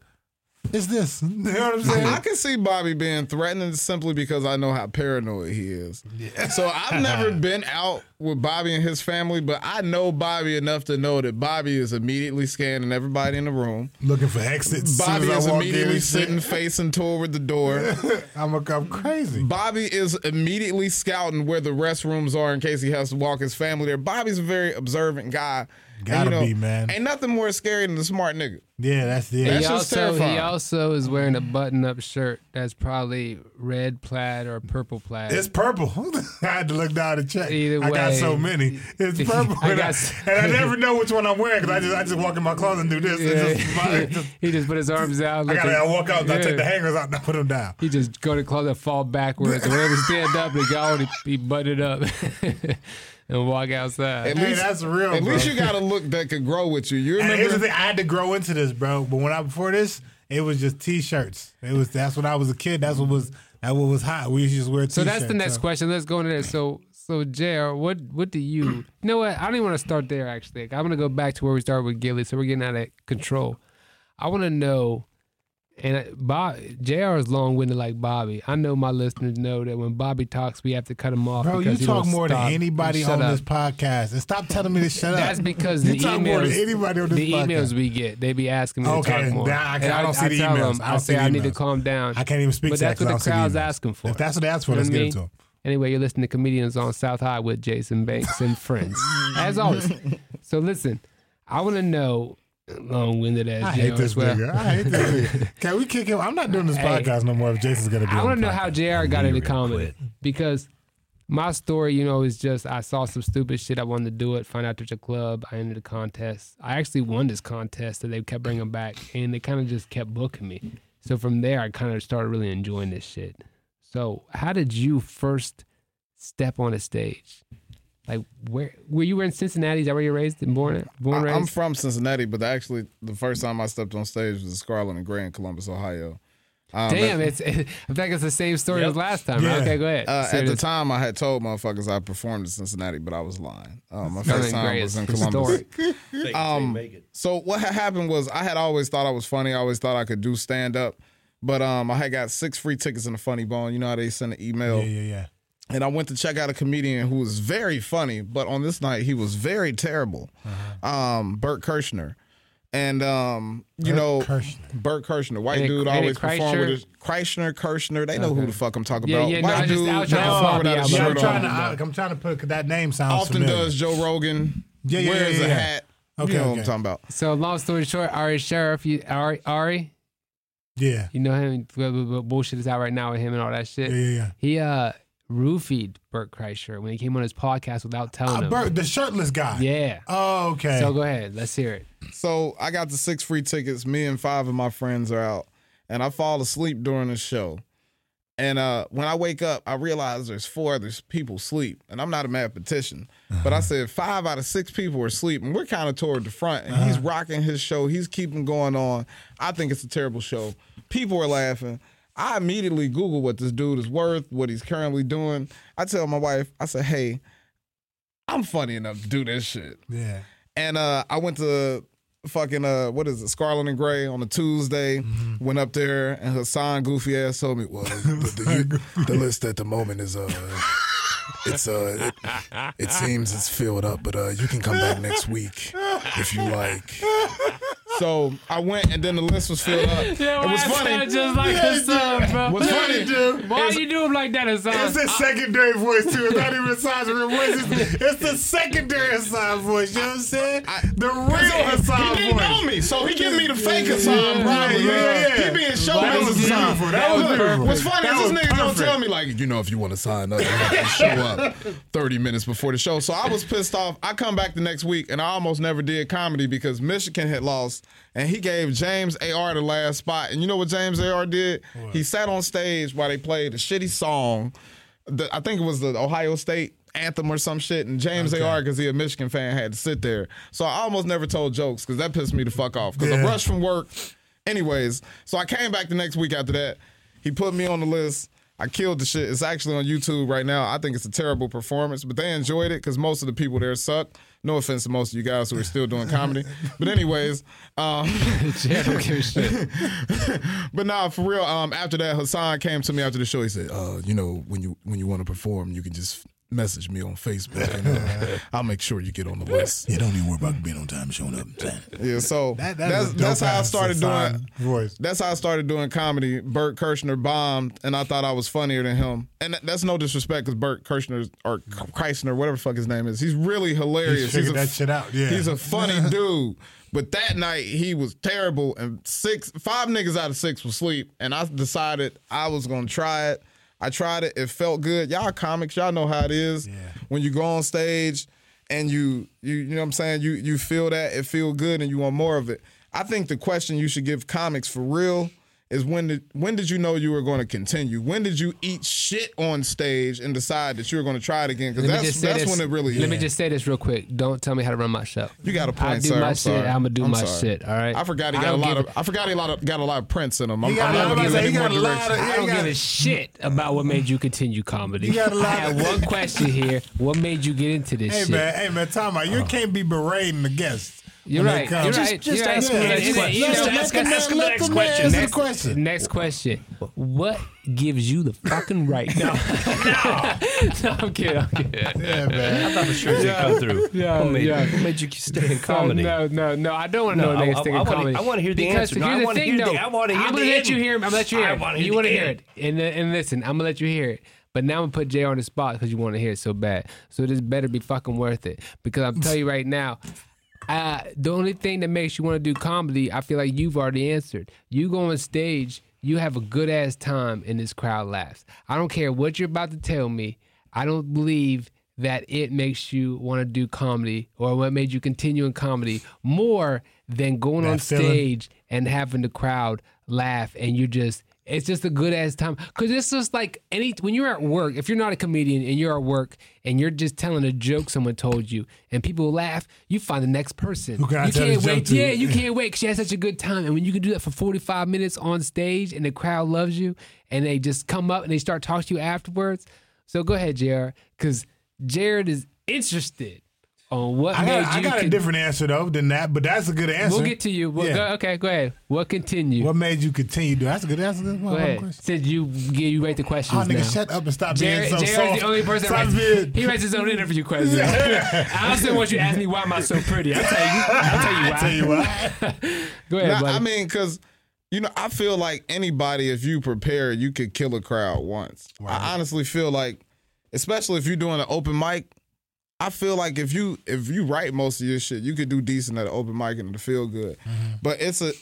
It's this. You know what I'm saying? I can see Bobby being threatening simply because I know how paranoid he is. Yeah. So I've never been out with Bobby and his family, but I know Bobby enough to know that Bobby is immediately scanning everybody in the room. Looking for exits. Bobby is immediately sitting facing toward the door. I'm, a, I'm crazy. Bobby is immediately scouting where the restrooms are in case he has to walk his family there. Bobby's a very observant guy. And, Gotta be, man. Ain't nothing more scary than a smart nigga. Yeah, that's it. That's he just also he also is wearing a button-up shirt that's probably red plaid or purple plaid. It's purple. I had to look down to check. Either way, I got so many. It's purple, I and, I, got- and I never know which one I'm wearing because I just I just walk in my closet and do this. It's Yeah. just my- just- he just put his arms out. I gotta I walk out and I take the hangers out and I put them down. He just go to the closet, fall backwards, and whenever he stand up, the guy already be butted up and walk outside. At Hey, least, that's real, At bro. least you got a look that could grow with you. You And the remember? thing: I had to grow into this, bro. But when I before this, it was just t-shirts. It was that's when I was a kid. That's what was that what was hot. We used to just wear t-shirts. So that's the next so- question. Let's go into that. So, so Jr. What what do you? You know what? I don't even want to start there. Actually, I'm gonna go back to where we started with Gilly. So we're getting out of control. I want to know. And uh, Bob Jr. is long winded like Bobby. I know my listeners know that when Bobby talks, we have to cut him off. Bro, you talk more than anybody on up. this podcast. And stop telling me to shut up. That's because you the talk emails, more than anybody on this the podcast. emails we get, they be asking me Okay, to talk more. nah, I- And I don't see the emails. them, I I say I need to calm down. I can't even speak But to that that's I what the see the crowd's asking for. If that's what they ask for, You know let's I get mean? it to them. Anyway, you're listening to Comedians on South High with Jason Banks and friends. As always. So listen, I want to know, long winded as I JR hate this as well. nigga. I hate this nigga. Can we kick him? I'm not doing this Hey. podcast no more if Jason's gonna be. I want to know how. JR got into comedy because my story, you know, is just I saw some stupid shit. I wanted to do it. Find out there's a club. I entered a contest. I actually won this contest that they kept bringing back, and they kind of just kept booking me. So from there, I kind of started really enjoying this shit. So how did you first step on a stage? Like where were you were in Cincinnati? Is that where you were raised and born? At, born I, raised? I'm from Cincinnati, but actually, the first time I stepped on stage was the Scarlet and Gray in Columbus, Ohio. Um, Damn, at, it's I think it's the same story as last time. Yeah. Okay, go ahead. uh, at the time, I had told motherfuckers I performed in Cincinnati, but I was lying. Uh, my first and Gray time was in Columbus. historic. Fake it Um, make it. So what happened was I had always thought I was funny. I always thought I could do stand up, but um, I had got six free tickets in the Funny Bone. You know how they send an email, Yeah, yeah, yeah. And I went to check out a comedian who was very funny, but on this night he was very terrible. Um, Bert Kirshner. And um, you Bert know, Kirshner. Bert Kirshner, white it- dude, always perform with his Kreischer, Kirshner. They know who the fuck I'm talking Yeah, about. yeah, no, white I just- dude, I was trying to perform follow without a out. I'm shirt trying on. to. I, I'm trying to put that name sounds Often familiar. does Joe Rogan. Yeah, yeah, wears yeah, a yeah. hat. Okay, you know what. I'm talking about. So long story short, Ari Shaffir, you, Ari, Ari, Yeah, you know him. Bullshit is out right now with him and all that shit. yeah, yeah. yeah. He uh roofied Bert Kreischer when he came on his podcast without telling Uh, him. Bert, the shirtless guy. Yeah. Oh, okay. So go ahead. Let's hear it. So I got the six free tickets. Me and five of my friends are out, and I fall asleep during the show. And uh, when I wake up, I realize there's four other people asleep, and I'm not a mathematician, but I said five out of six people are asleep, and we're kind of toward the front, and he's rocking his show. He's keeping going on. I think it's a terrible show. People are laughing. I immediately Google what this dude is worth, what he's currently doing. I tell my wife, I said, "Hey, I'm funny enough to do this shit." yeah. And uh, I went to fucking uh, what is it, Scarlet and Gray on a Tuesday. Mm-hmm. Went up there, and Hassan goofy ass told me, "Well, the, the, the list at the moment is uh, it's uh, it, it seems it's filled up, but uh, you can come back next week if you like." So I went, and then the list was filled up. it was funny. just like his son, bro. What's funny, dude? Why you do him like that, It's Hassan? a secondary voice too. It's not even Hassan's real voice. It's, it's the secondary Hassan voice. You know what I'm saying? the real Hassan voice. He didn't voice. know me, so he gave me the fake Hassan. Right, Probably. yeah, yeah. He being show That was Hassan. beautiful. That was beautiful. What's funny That is this nigga gonna perfect. tell me like, you know, if you want to sign up, you have to show up 30 minutes before the show. So I was pissed off. I come back the next week and I almost never did comedy because Michigan had lost and he gave James AR the last spot. And you know what James AR did? He sat on stage while they played a shitty song. The, I think it was the Ohio State anthem or some shit. And James AR, because he a Michigan fan, had to sit there. So I almost never told jokes because that pissed me the fuck off. Because I rushed from work. Anyways, so I came back the next week after that. He put me on the list. I killed the shit. It's actually on YouTube right now. I think it's a terrible performance, but they enjoyed it because most of the people there suck. No offense to most of you guys who are still doing comedy, but anyways, um, Yeah, don't give shit. but nah, for real. Um, after that, Hassan came to me after the show. He said, "Uh, you know, when you when you want to perform, you can just message me on Facebook, and uh, I'll make sure you get on the list." Yeah, don't even worry about being on time showing up. Yeah, so That- that that's that's how I started doing. Voice. That's how I started doing comedy. Bert Kirshner bombed, and I thought I was funnier than him. And that's no disrespect, because Bert Kirshner or Kreisner, whatever the fuck his name is, he's really hilarious. He figured a, that shit out, yeah. he's a funny dude. But that night he was terrible, and six, five niggas out of six was asleep. And I decided I was gonna try it. I tried it. It felt good. Y'all comics, y'all know how it is. Yeah. When you go on stage and you you you know what I'm saying, you you feel that it feel good and you want more of it. I think the question you should give comics for real is when did when did you know you were going to continue? When did you eat shit on stage and decide that you were going to try it again? Because that's just that's this. when it really. Let me just say this real quick. Don't tell me how to run my show. You got a point, I do sir. my I'm shit. sorry. I'm gonna do I'm my sorry. shit. All right. I forgot he got a lot of. I forgot he lot of, got a lot of prints in him. I'm, He got I'm a not lot gonna of- give he any got a lot of- I don't got- give a shit about what made you continue comedy. got a lot I had one question here. What made you get into this shit? Hey shit? man, hey man, time. You oh. can't be berating the guests. You're right. come. You're Just- right. just you're ask And me the next question. you Let- ask- the ask the next question. Next question. Next question. What gives you the fucking right? No, no, no I'm kidding. I'm kidding. Yeah, man. I thought for sure you'd come through. Yeah, what, made, yeah. what made you stay in So, comedy? no, no, no. I don't want to No, know I- niggas I- thinking I wanna- comedy. I wanna hear the because answer. No, Here's I the wanna thing, hear the- though. I wanna hear I'm gonna let you end. hear. I'm gonna let you hear. I it. wanna you want to hear it, and uh, and listen. I'm gonna let you hear it. But now I'm gonna put Jay on the spot because you want to hear it so bad. So this better be fucking worth it. Because I'm telling you right now. Uh, the only thing that makes you want to do comedy, I feel like you've already answered. You go on stage, you have a good ass time, and this crowd laughs. I don't care what you're about to tell me. I don't believe that it makes you want to do comedy or what made you continue in comedy more than going That on feeling. stage and having the crowd laugh and you just it's just a good ass time. Because it's just like any when you're at work if you're not a comedian and you're at work and you're just telling a joke someone told you and people laugh you find the next person. Who can you can't wait. yeah you can't wait because you had such a good time. And when you can do that for 45 minutes on stage and the crowd loves you and they just come up and they start talking to you afterwards. So go ahead jr because jared is interested on what I made got, I you got a different answer though than that, but that's a good answer. we'll get to you Well, Yeah. go- okay go ahead what continue What made you continue? doing? That's a good answer. That's Go ahead. question. Since you yeah, you rate the questions. Oh, questions nigga, now. shut up and stop Jared, being so Jared's soft. the only person Stop that being- writes, he writes his own interview questions. I also want you to ask me why am I so pretty. I'll tell you. I'll tell you why. Tell you what. Go ahead, Nah, buddy. I mean, because you know, I feel like anybody, if you prepare, you could kill a crowd once. I honestly feel like, especially if you're doing an open mic, I feel like if you if you write most of your shit, you could do decent at an open mic and it'll feel good. Mm-hmm. But it's a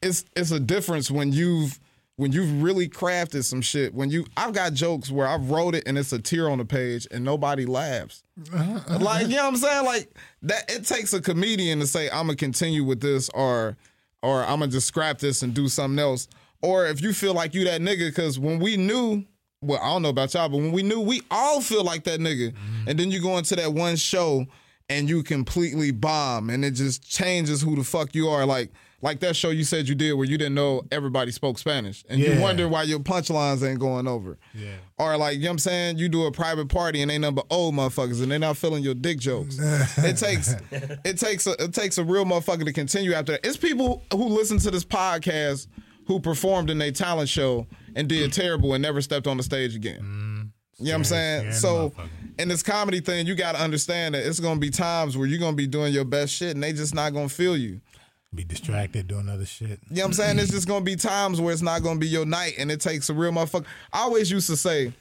it's it's a difference when you've when you've really crafted some shit. When you I've got jokes where I've wrote it and it's a tear on the page and nobody laughs. Uh-huh. like, you know what I'm saying? Like that it takes a comedian to say, I'm gonna continue with this or or I'm gonna just scrap this and do something else. Or if you feel like you that nigga, because when we knew, well, I don't know about y'all, but when we knew, we all feel like that nigga. Mm-hmm. And then you go into that one show and you completely bomb and it just changes who the fuck you are. Like like that show you said you did where you didn't know everybody spoke Spanish. And you Yeah. wonder why your punchlines ain't going over. Yeah. Or like, you know what I'm saying? You do a private party and they number old motherfuckers and they not feeling your dick jokes. it takes it takes a it takes a real motherfucker to continue after that. It's people who listen to this podcast who performed in a talent show and did terrible and never stepped on the stage again. Mm-hmm. You know what I'm saying? So in this comedy thing, you gotta understand that it's gonna be times where you're gonna be doing your best shit and they just not gonna feel you. Be distracted doing other shit. You know what I'm saying? It's just gonna be times where it's not gonna be your night, and it takes a real motherfucker. I always used to say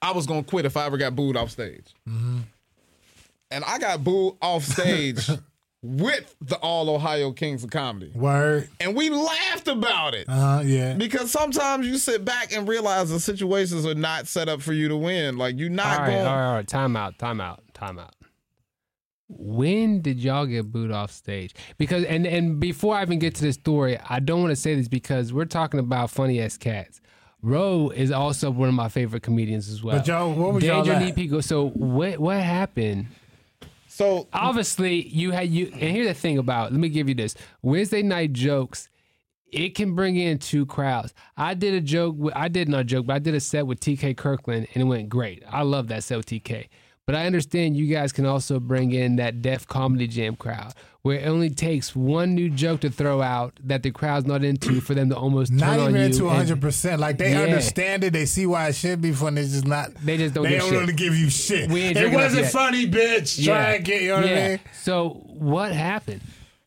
I was gonna quit if I ever got booed off stage, mm-hmm. and I got booed off stage with the All Ohio Kings of Comedy, Word. and we laughed about it. Uh huh. Yeah. Because sometimes you sit back and realize the situations are not set up for you to win. Like you're not all right, going. all right, all right. Time out, time out, time out. When did y'all get booed off stage? Because and and before I even get to this story, I don't want to say this because we're talking about funny ass cats. Ro is also one of my favorite comedians as well. But y'all- what was y'all Danger at? Need Pico. So what what happened? So Obviously, you had you. And here's the thing about. Let me give you this. Wednesday night jokes it can bring in two crowds. I did a joke. I did not joke, but I did a set with TK Kirkland, and it went great. I love that set with TK. But I understand you guys can also bring in that Def Comedy Jam crowd, where it only takes one new joke to throw out that the crowd's not into for them to almost turn Not even into hundred percent. Like they Yeah. understand it, they see why it should be funny. They just not. They just don't They don't shit. want to give you shit. It wasn't funny, bitch. Try again. You know what. I mean? So what happened?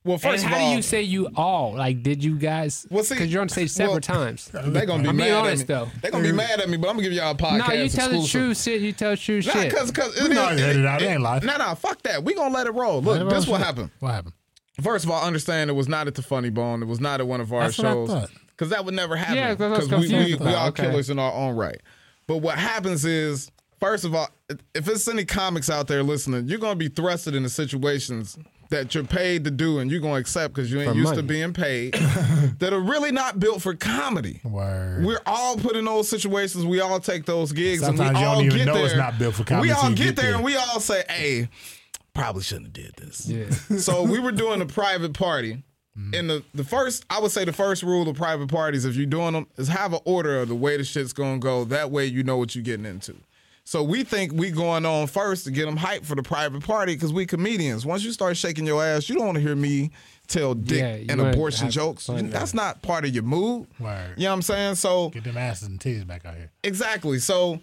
Well, first and of how all, do you say you all? Like, did you guys? Well, see- because you're on stage several well, times. They're gonna be I'm mad being at honest, me. though. They're gonna be mad at me, but I'm gonna give y'all a podcast. No, you tell the exclusive. true shit. You tell true Nah, shit. cause, cause We know how to edit it out. It ain't live. Nah, nah, fuck that. We gonna let it roll. Look, this what happened. What happened? First of all, understand it was not at the Funny Bone. It was not at one of our That's shows. Because that would never happen. Yeah, 'cause I was we, we, we all Okay. killers in our own right. But what happens is, first of all, if it's any comics out there listening, you're gonna be thrusted into situations that you're paid to do and you're gonna accept because you ain't For used to being paid that are really not built for comedy. Word. We're all put in those situations. We all take those gigs, and we you don't all even get know there. it's not built for comedy We all get, get there, there. and we all say, "Hey, probably shouldn't have did this." Yeah. so we were doing a private party. Mm-hmm. And the, the first, I would say the first rule of private parties, if you're doing them, is have an order of the way the shit's gonna go. That way you know what you're getting into. So we think we going on first to get them hyped for the private party because we comedians. Once you start shaking your ass, you don't want to hear me tell dick Yeah, and abortion jokes. fun. That's not part of your mood. Word. You know what I'm saying? So Get them asses and titties back out here. Exactly. So,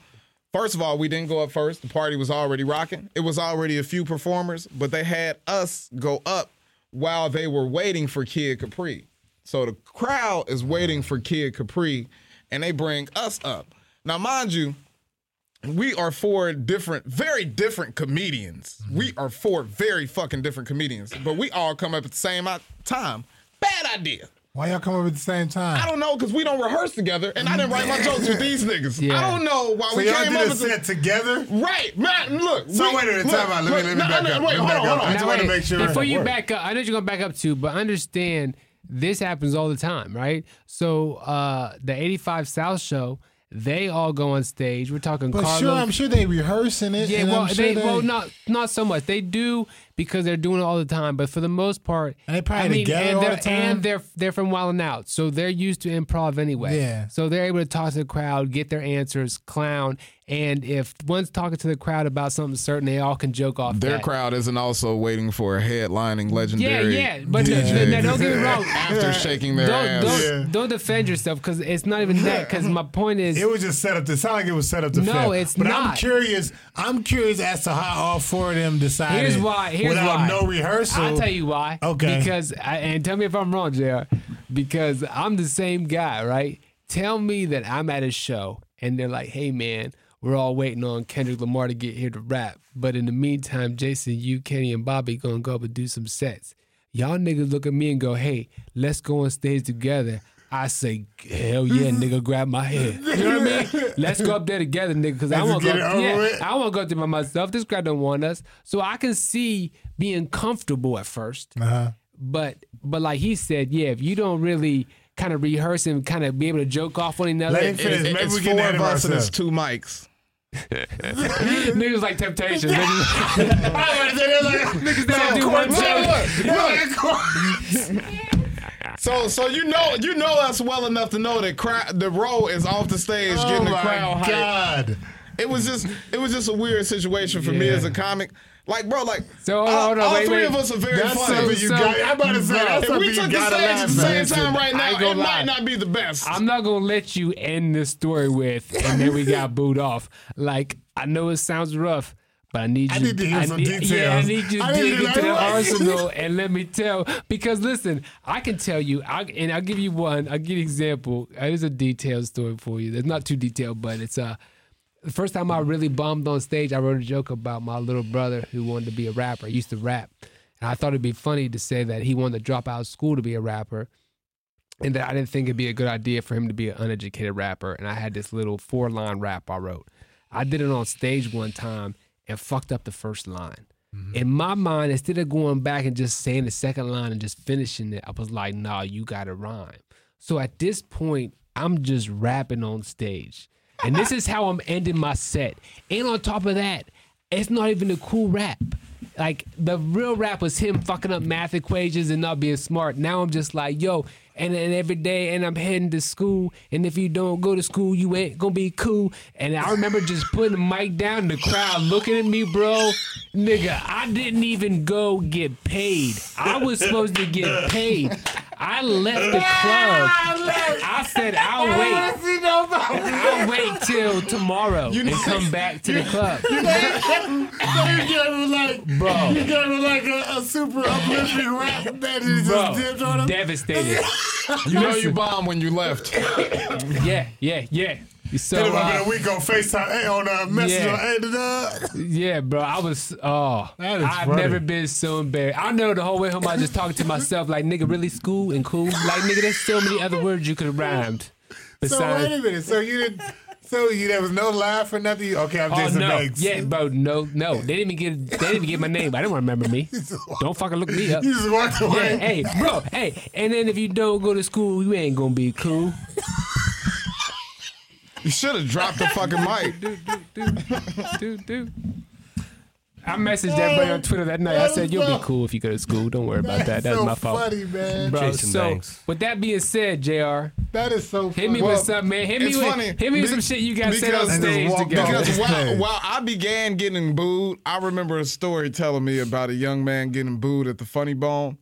first of all, we didn't go up first. The party was already rocking. It was already a few performers, but they had us go up while they were waiting for Kid Capri. So the crowd is waiting for Kid Capri, and they bring us up. Now, mind you, we are four different, very different comedians. We are four very fucking different comedians, but we all come up at the same time. Bad idea. Why y'all come up at the same time? I don't know because we don't rehearse together, and I didn't write my jokes with these niggas. Yeah. I don't know why so we y'all came did up a with the set together? right, man. Look, So we- wait a minute, look, time out. Let me- look, let me no, back no, up. Wait, Let me hold back on, up. hold I on. just wanna make sure- Before you back up, I know you're gonna back up too, but understand this happens all the time, right? So uh the 85 South show, they all go on stage. We're talking But Carlos. sure, I'm sure they rehearsing it. yeah, and well, sure they, well, not not so much. They do because they're doing it all the time, but for the most part, And they probably I mean, together and all they're, the time? and they're they're from Wild and Out, so they're used to improv anyway. Yeah. So they're able to talk to the crowd, get their answers, clown, and if one's talking to the crowd about something certain, they all can joke off Their that. crowd isn't also waiting for a headlining Yeah, legendary. yeah, but Yeah. the- now don't get me wrong. After shaking their Don't ass. don't, Yeah. don't defend yourself because it's not even that. Because my point is, It was just set up to sound like it was set up to No, fail. it's but I'm curious. I'm curious as to how all four of them decided. Here's why. Here's without why. no rehearsal. I'll tell you why. Okay. Because I, and tell me if I'm wrong, Jr. Because I'm the same guy, right? Tell me that I'm at a show and they're like, "Hey, man, we're all waiting on Kendrick Lamar to get here to rap, but in the meantime, Jason, you, Kenny, and Bobby gonna go up and do some sets." Y'all niggas look at me and go, "Hey, let's go on stage together." I say, hell yeah, nigga, grab my head. You know what I mean? Let's go up there together, nigga, because I want to go. it Yeah, with. I want to go up there by myself. This guy don't want us, so I can see being comfortable at first. Uh-huh. But but like he said, yeah, if you don't really kind of rehearse and kind of be able to joke off one another, Let him it- finish. It- Maybe it's we get four ahead of of us and it's two mics. niggas like temptation. niggas, niggas that do one joke. So, so you know, you know us well enough to know that cra- the row is off the stage, Oh getting the oh my crowd hyped. god! It was just, it was just a weird situation for me as a comic. Like, bro, like, So, hold on, all, hold on, all wait, three wait. of us are very That's funny. something you So- got. I'm about to say that's if we took the stage at the same time right now, it gonna might not be the best. I'm not gonna let you end this story with, and then we got booed off. Like I know it sounds rough, but I need you. I need to hear some Yeah, I need you to I need dig into the arsenal and let me tell. Because listen, I can tell you, I, and I'll give you one. I'll give you an example. Uh, Here's a detailed story for you. It's not too detailed, but it's uh the first time I really bombed on stage, I wrote a joke about my little brother who wanted to be a rapper. He used to rap. And I thought it'd be funny to say that he wanted to drop out of school to be a rapper. And that I didn't think it'd be a good idea for him to be an uneducated rapper. And I had this little four line rap I wrote. I did it on stage one time and fucked up the first line. Mm-hmm. In my mind, instead of going back and just saying the second line and just finishing it, I was like, nah, you got to rhyme. So at this point, I'm just rapping on stage. And this is how I'm ending my set. And on top of that, it's not even a cool rap. like the real rap was him fucking up math equations and not being smart. Now I'm just like, yo, and every day, and I'm heading to school, and if you don't go to school, you ain't gonna be cool. And I remember just putting the mic down, the crowd looking at me, bro. Nigga, I didn't even go get paid. I was supposed to get paid. I left the club. I said I'll wait. I'll wait till tomorrow and come back to the club, You gave him like, bro. you gave him like a, a super uplifting rap that he Bro, just dipped on him. devastated. You know you bombed when you left. Yeah, yeah, yeah. So Hit him up in uh, a week on FaceTime, hey, on uh, message Yeah. on hey, da, da. yeah, bro, I was oh, That is I've funny. never been so embarrassed. I know the whole way home I just talking to myself like nigga really school and cool. Like nigga, there's so many other words you could have rhymed. So wait a minute. So you didn't. So you there was no laugh or nothing. Okay, I'm Oh Jason no! Banks. Yeah, bro. No, no. They didn't even get. They didn't even get my name. I didn't remember me. Don't fucking look me up. You just walked Yeah, away. hey, bro. Hey, and then if you don't go to school, you ain't gonna be cool. You should have dropped the fucking mic. dude, dude. I messaged that boy on Twitter that night. I said, "You'll be cool if you go to school. Don't worry about that. That's so my fault." funny, man. Bro, Jason so Banks. with that being said, Jr. That is so funny. Hit me Well, with something, man. Hit me with funny hit me with some shit you guys said on because- And stage together. Because while, while I began getting booed, I remember a story telling me about a young man getting booed at the Funny Bone.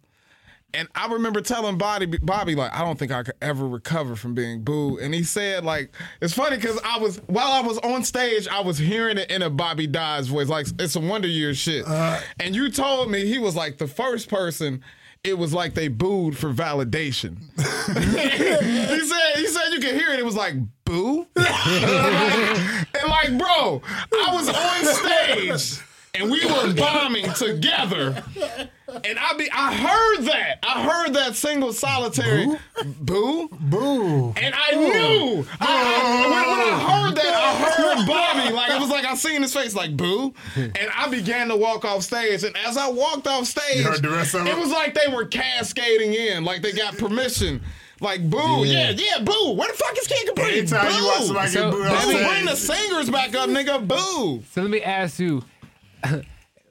And I remember telling Bobby, Bobby, like, I don't think I could ever recover from being booed. And he said, like, it's funny because I was, while I was on stage, I was hearing it in a Bobby Dodds voice, like, it's a Wonder Years shit. Uh, and you told me he was like the first person. It was like they booed for validation. he said, he said you could hear it. It was like boo, and like, bro, I was on stage and we were bombing together. And I be I heard that. I heard that single solitary boo. Boo. And I knew. I, I- when, when I heard that, I heard Bobby. Like it was like I seen his face like boo. And I began to walk off stage. And as I walked off stage, You heard the rest of it it? was like they were cascading in, like they got permission. Like boo, yeah, yeah, boo. Where the fuck is Kid Capri? Anytime boo. you watch somebody So, get booed Boo, means- bring the stage, singers back up, nigga. Boo. So let me ask you,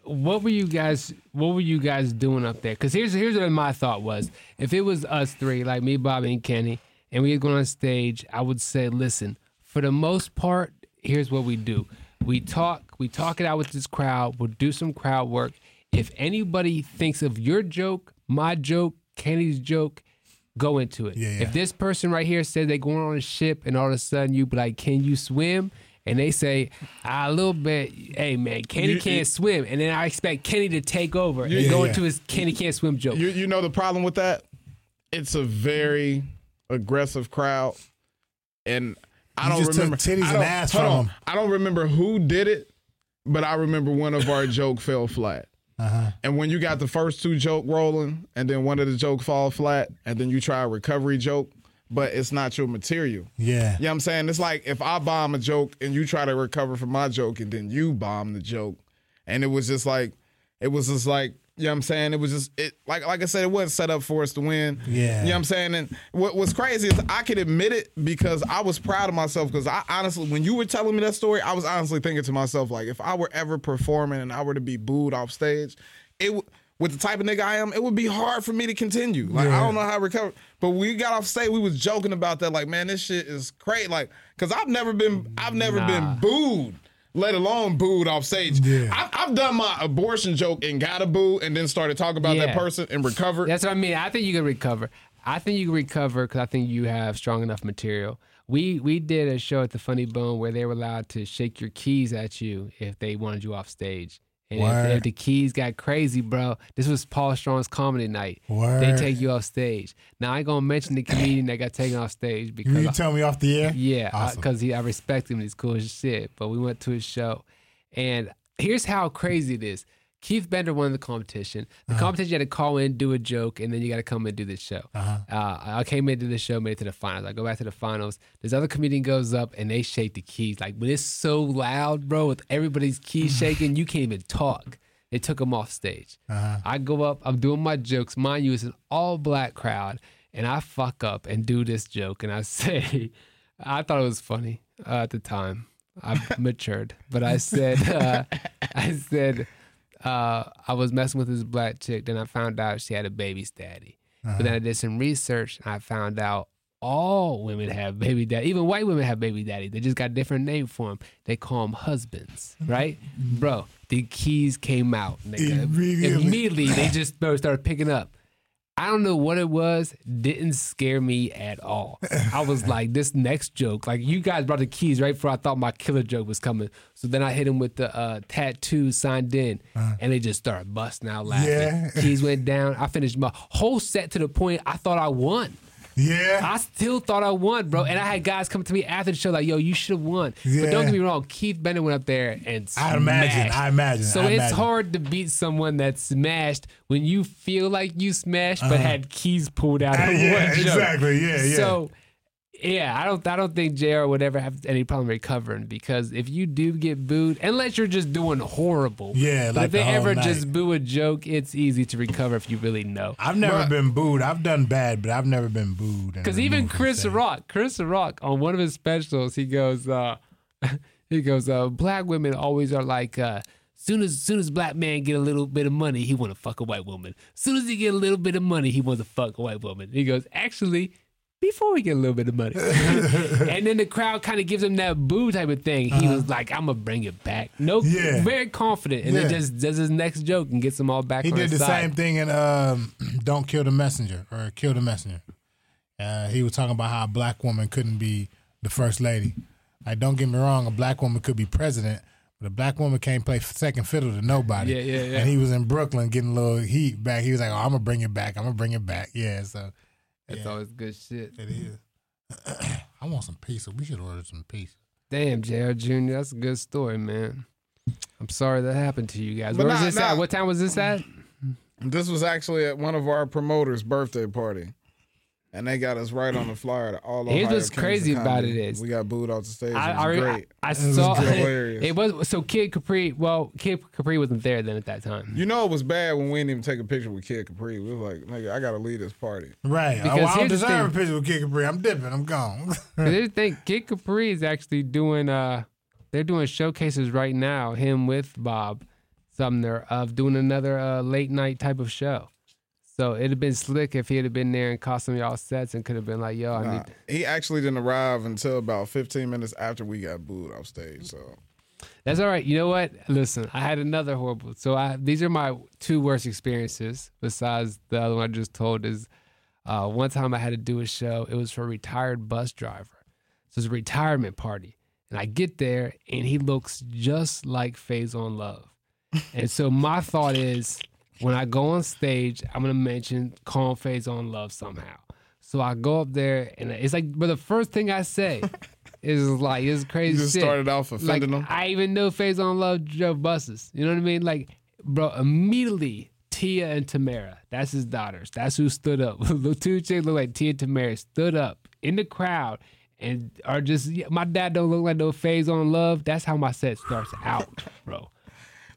what were you guys? What were you guys doing up there? Because here's here's what my thought was: if it was us three, like me, Bobby, and Kenny, and we had gone on stage, I would say, listen. For the most part, here's what we do: we talk, we talk it out with this crowd. We'll do some crowd work. If anybody thinks of your joke, my joke, Kenny's joke, go into it. Yeah, yeah. If this person right here says they're going on a ship, and all of a sudden you be like, "Can you swim?" And they say ah, a little bit, "Hey man, Kenny You- can't you- swim," and then I expect Kenny to take over and go yeah. into his Kenny can't swim joke. You you know the problem with that? It's a very aggressive crowd, and I You don't just remember titties I don't- ass hold from on. 'em. I don't remember who did it, but I remember one of our joke fell flat. Uh-huh. And when you got the first two joke rolling, and then one of the joke fall flat, and then you try a recovery joke, but it's not your material. Yeah. You know what I'm saying? It's like if I bomb a joke and you try to recover from my joke and then you bomb the joke. And it was just like, it was just like, you know what I'm saying? It was just, it like like I said, it wasn't set up for us to win. Yeah. You know what I'm saying? And what, what's crazy is I could admit it because I was proud of myself because I honestly, when you were telling me that story, I was honestly thinking to myself, like, if I were ever performing and I were to be booed off stage, it w- with the type of nigga I am, it would be hard for me to continue. Like I don't know how to recover. But we got off stage, we was joking about that. Like, man, this shit is crazy. Like, cause I've never been, I've never been booed. Let alone booed off stage. Yeah. I've, I've done my abortion joke and got a boo, and then started talking about that person and recovered. That's what I mean. I think you can recover. I think you can recover because I think you have strong enough material. We we did a show at the Funny Bone where they were allowed to shake your keys at you if they wanted you off stage. And if, if the keys got crazy, bro, this was Paul Strong's comedy night. They take you off stage. Now I ain't gonna mention the comedian that got taken off stage because You I- tell me off the air? yeah, Awesome. because he I respect him. He's cool as shit. But we went to his show, and here's how crazy it is. Keith Bender won the competition. The competition you had to call in, do a joke, and then you got to come and do the show. uh I came into the show, made it to the finals. I go back to the finals. This other comedian goes up and they shake the keys. Like when it's so loud, bro, with everybody's keys shaking, you can't even talk. They took him off stage. I go up, I'm doing my jokes. Mind you, it's an all black crowd, and I fuck up and do this joke, and I say, I thought it was funny uh, at the time. I've matured, but I said, uh, I said, uh, I was messing with this black chick. Then I found out she had a baby's daddy. But then I did some research and I found out all women have baby daddy. Even white women have baby daddy. They just got a different name for them. They call them husbands, right? Bro, the keys came out. nigga. Immediately. Immediately, they just started picking up. I don't know what it was. Didn't scare me at all. I was like, this next joke, like you guys brought the keys right before I thought my killer joke was coming. So then I hit him with the uh, tattoo signed in, and they just started busting out laughing. Yeah. Keys went down. I finished my whole set to the point I thought I won. Yeah. I still thought I won, bro. And I had guys come to me after the show like, "Yo, you should have won." But don't get me wrong, Keith Bennett went up there and I imagine. I imagine, So I it's imagine. hard to beat someone that smashed when you feel like you smashed but had keys pulled out. Uh, of yeah, exactly. Yeah, yeah. So. Yeah, I don't. I don't think Jr. would ever have any problem recovering because if you do get booed, unless you're just doing horrible, Yeah, But like if they the ever night. just boo a joke, it's easy to recover if you really know. I've never But- been booed. I've done bad, but I've never been booed. Because even Chris Rock, Chris Rock, on one of his specials, he goes, uh, he goes, uh, black women always are like, uh, soon as soon as black man get a little bit of money, he want to fuck a white woman. Soon as he get a little bit of money, he wants to fuck a white woman. He goes, actually. Before we get a little bit of money, and then the crowd kind of gives him that boo type of thing. He was like, "I'm gonna bring it back." No, Yeah. very confident, and then just does his next joke and gets them all back. He did the side. same thing in um, "Don't Kill the Messenger" or "Kill the Messenger." Uh, he was talking about how a black woman couldn't be the first lady. Like, don't get me wrong, a black woman could be president, but a black woman can't play second fiddle to nobody. Yeah, yeah, yeah. And he was in Brooklyn getting a little heat back. He was like, "Oh, I'm gonna bring it back. I'm gonna bring it back." Yeah, so That's always good shit. it is. I want some pizza. We should order some pizza. Damn, JR Jr., that's a good story, man. I'm sorry that happened to you guys. But Where was this nah. at? What time was this at? This was actually at one of our promoters' birthday party. And they got us right on the flyer to all Here's Ohio what's Kings of crazy about it is- we got booed off the stage. I, it was I, great. I, I was saw hilarious. it was so Kid Capri. Well, Kid Capri wasn't there then at that time. You know it was bad when we didn't even take a picture with Kid Capri. We was like, nigga, I gotta leave this party. Right. Because oh, I don't here's deserve a picture with Kid Capri. I'm dipping. I'm gone. 'Cause They think Kid Capri is actually doing. uh They're doing showcases right now. Him with Bob Sumner of doing another uh, late night type of show. So it'd have been slick if he'd have been there and caught some of y'all sets and could have been like, "Yo, I Nah, need." he actually didn't arrive until about 15 minutes after we got booed off stage. So That's all right. You know what? Listen, I had another horrible. So I these are my two worst experiences besides the other one I just told. Is uh, one time I had to do a show. It was for a retired bus driver. So it's a retirement party, and I get there and he looks just like Phase on Love. and so my thought is, when I go on stage, I'm gonna mention Calm Phase on Love somehow. So I go up there and it's like, but the first thing I say is like, it's crazy. you just shit started off like offending them. I even know Phase on Love drove buses. You know what I mean? Like, bro, immediately Tia and Tamara, that's his daughters. That's who stood up. the two chicks look like Tia and Tamara stood up in the crowd and are just my dad don't look like no Phase on Love. That's how my set starts out, bro.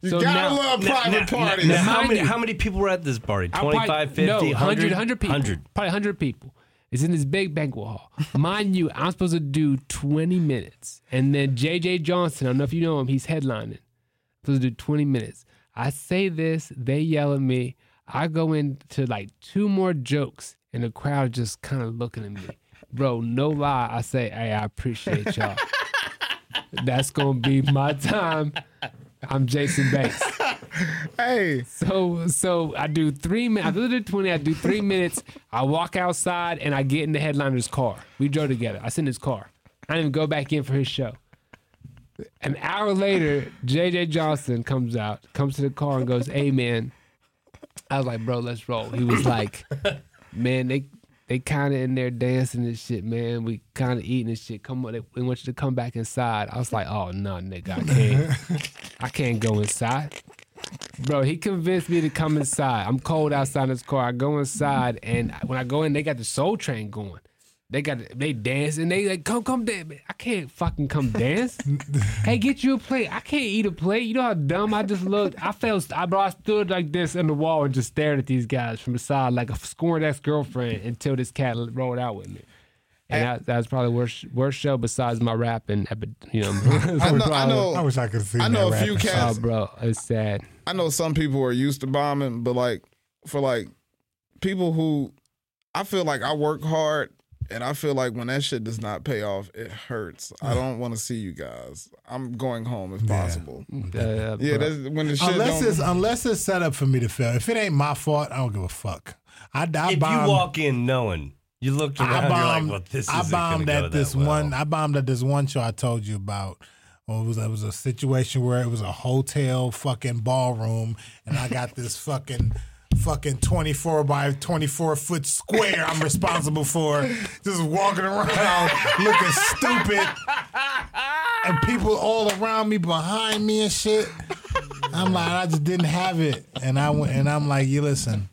You So gotta now- love private parties. Now, how Mind many you- how many people were at this party? I'll 25, probably- 50, no, 100? 100, 100 people. 100. Probably 100 people. It's in this big banquet hall. Mind you, I'm supposed to do 20 minutes. And then JJ Johnson, I don't know if you know him, he's headlining. I'm supposed to do 20 minutes. I say this, they yell at me. I go into like two more jokes, and the crowd just kind of looking at me. Bro, no lie. I say, hey, I appreciate y'all. That's going to be my time. I'm Jason Banks. hey, So so I do three minutes. I do the twenty. I do three minutes. I walk outside and I get in the headliner's car. We drove together. I sit in his car. I didn't even go back in for his show. An hour later, JJ Johnson comes out, comes to the car and goes, "Hey man," I was like, "Bro, let's roll." He was like, "Man, they." They kind of in there dancing and shit, man. We kind of eating and shit. Come on, they, we want you to come back inside. I was like, oh no, nigga, I can't. I can't go inside. Bro, he convinced me to come inside. I'm cold outside in his car. I go inside, and when I go in, they got the Soul Train going. They got they dance and they like come come dance. I can't fucking come dance. hey, get you a plate. I can't eat a plate. You know how dumb I just looked. I felt. I bro, I stood like this in the wall and just stared at these guys from the side like a scorned ex girlfriend until this cat rolled out with me. And that, that was probably worst worst show besides my rapping. epi- You know, I know, I know, I wish I could see. I know a that few rapping. Oh, cats. bro, it's sad. I know some people are used to bombing, but like for like people who I feel like I work hard and I feel like when that shit does not pay off, it hurts. I mm. don't want to see you guys. I'm going home if possible. Mm, yeah, Yeah, bro. that's when the shit Unless don't, it's unless it's set up for me to fail. If it ain't my fault, I don't give a fuck. I, I If bombed, you walk in knowing you looked around, I you're bombed. like, well, this I isn't bombed gonna go at this well. one. I bombed at this one show I told you about. Well, it was it was a situation where it was a hotel fucking ballroom, and I got this fucking fucking twenty four by twenty four foot square. I'm responsible for just walking around looking stupid, and people all around me, behind me and shit. I'm like, I just didn't have it, and I went, and I'm like, you listen.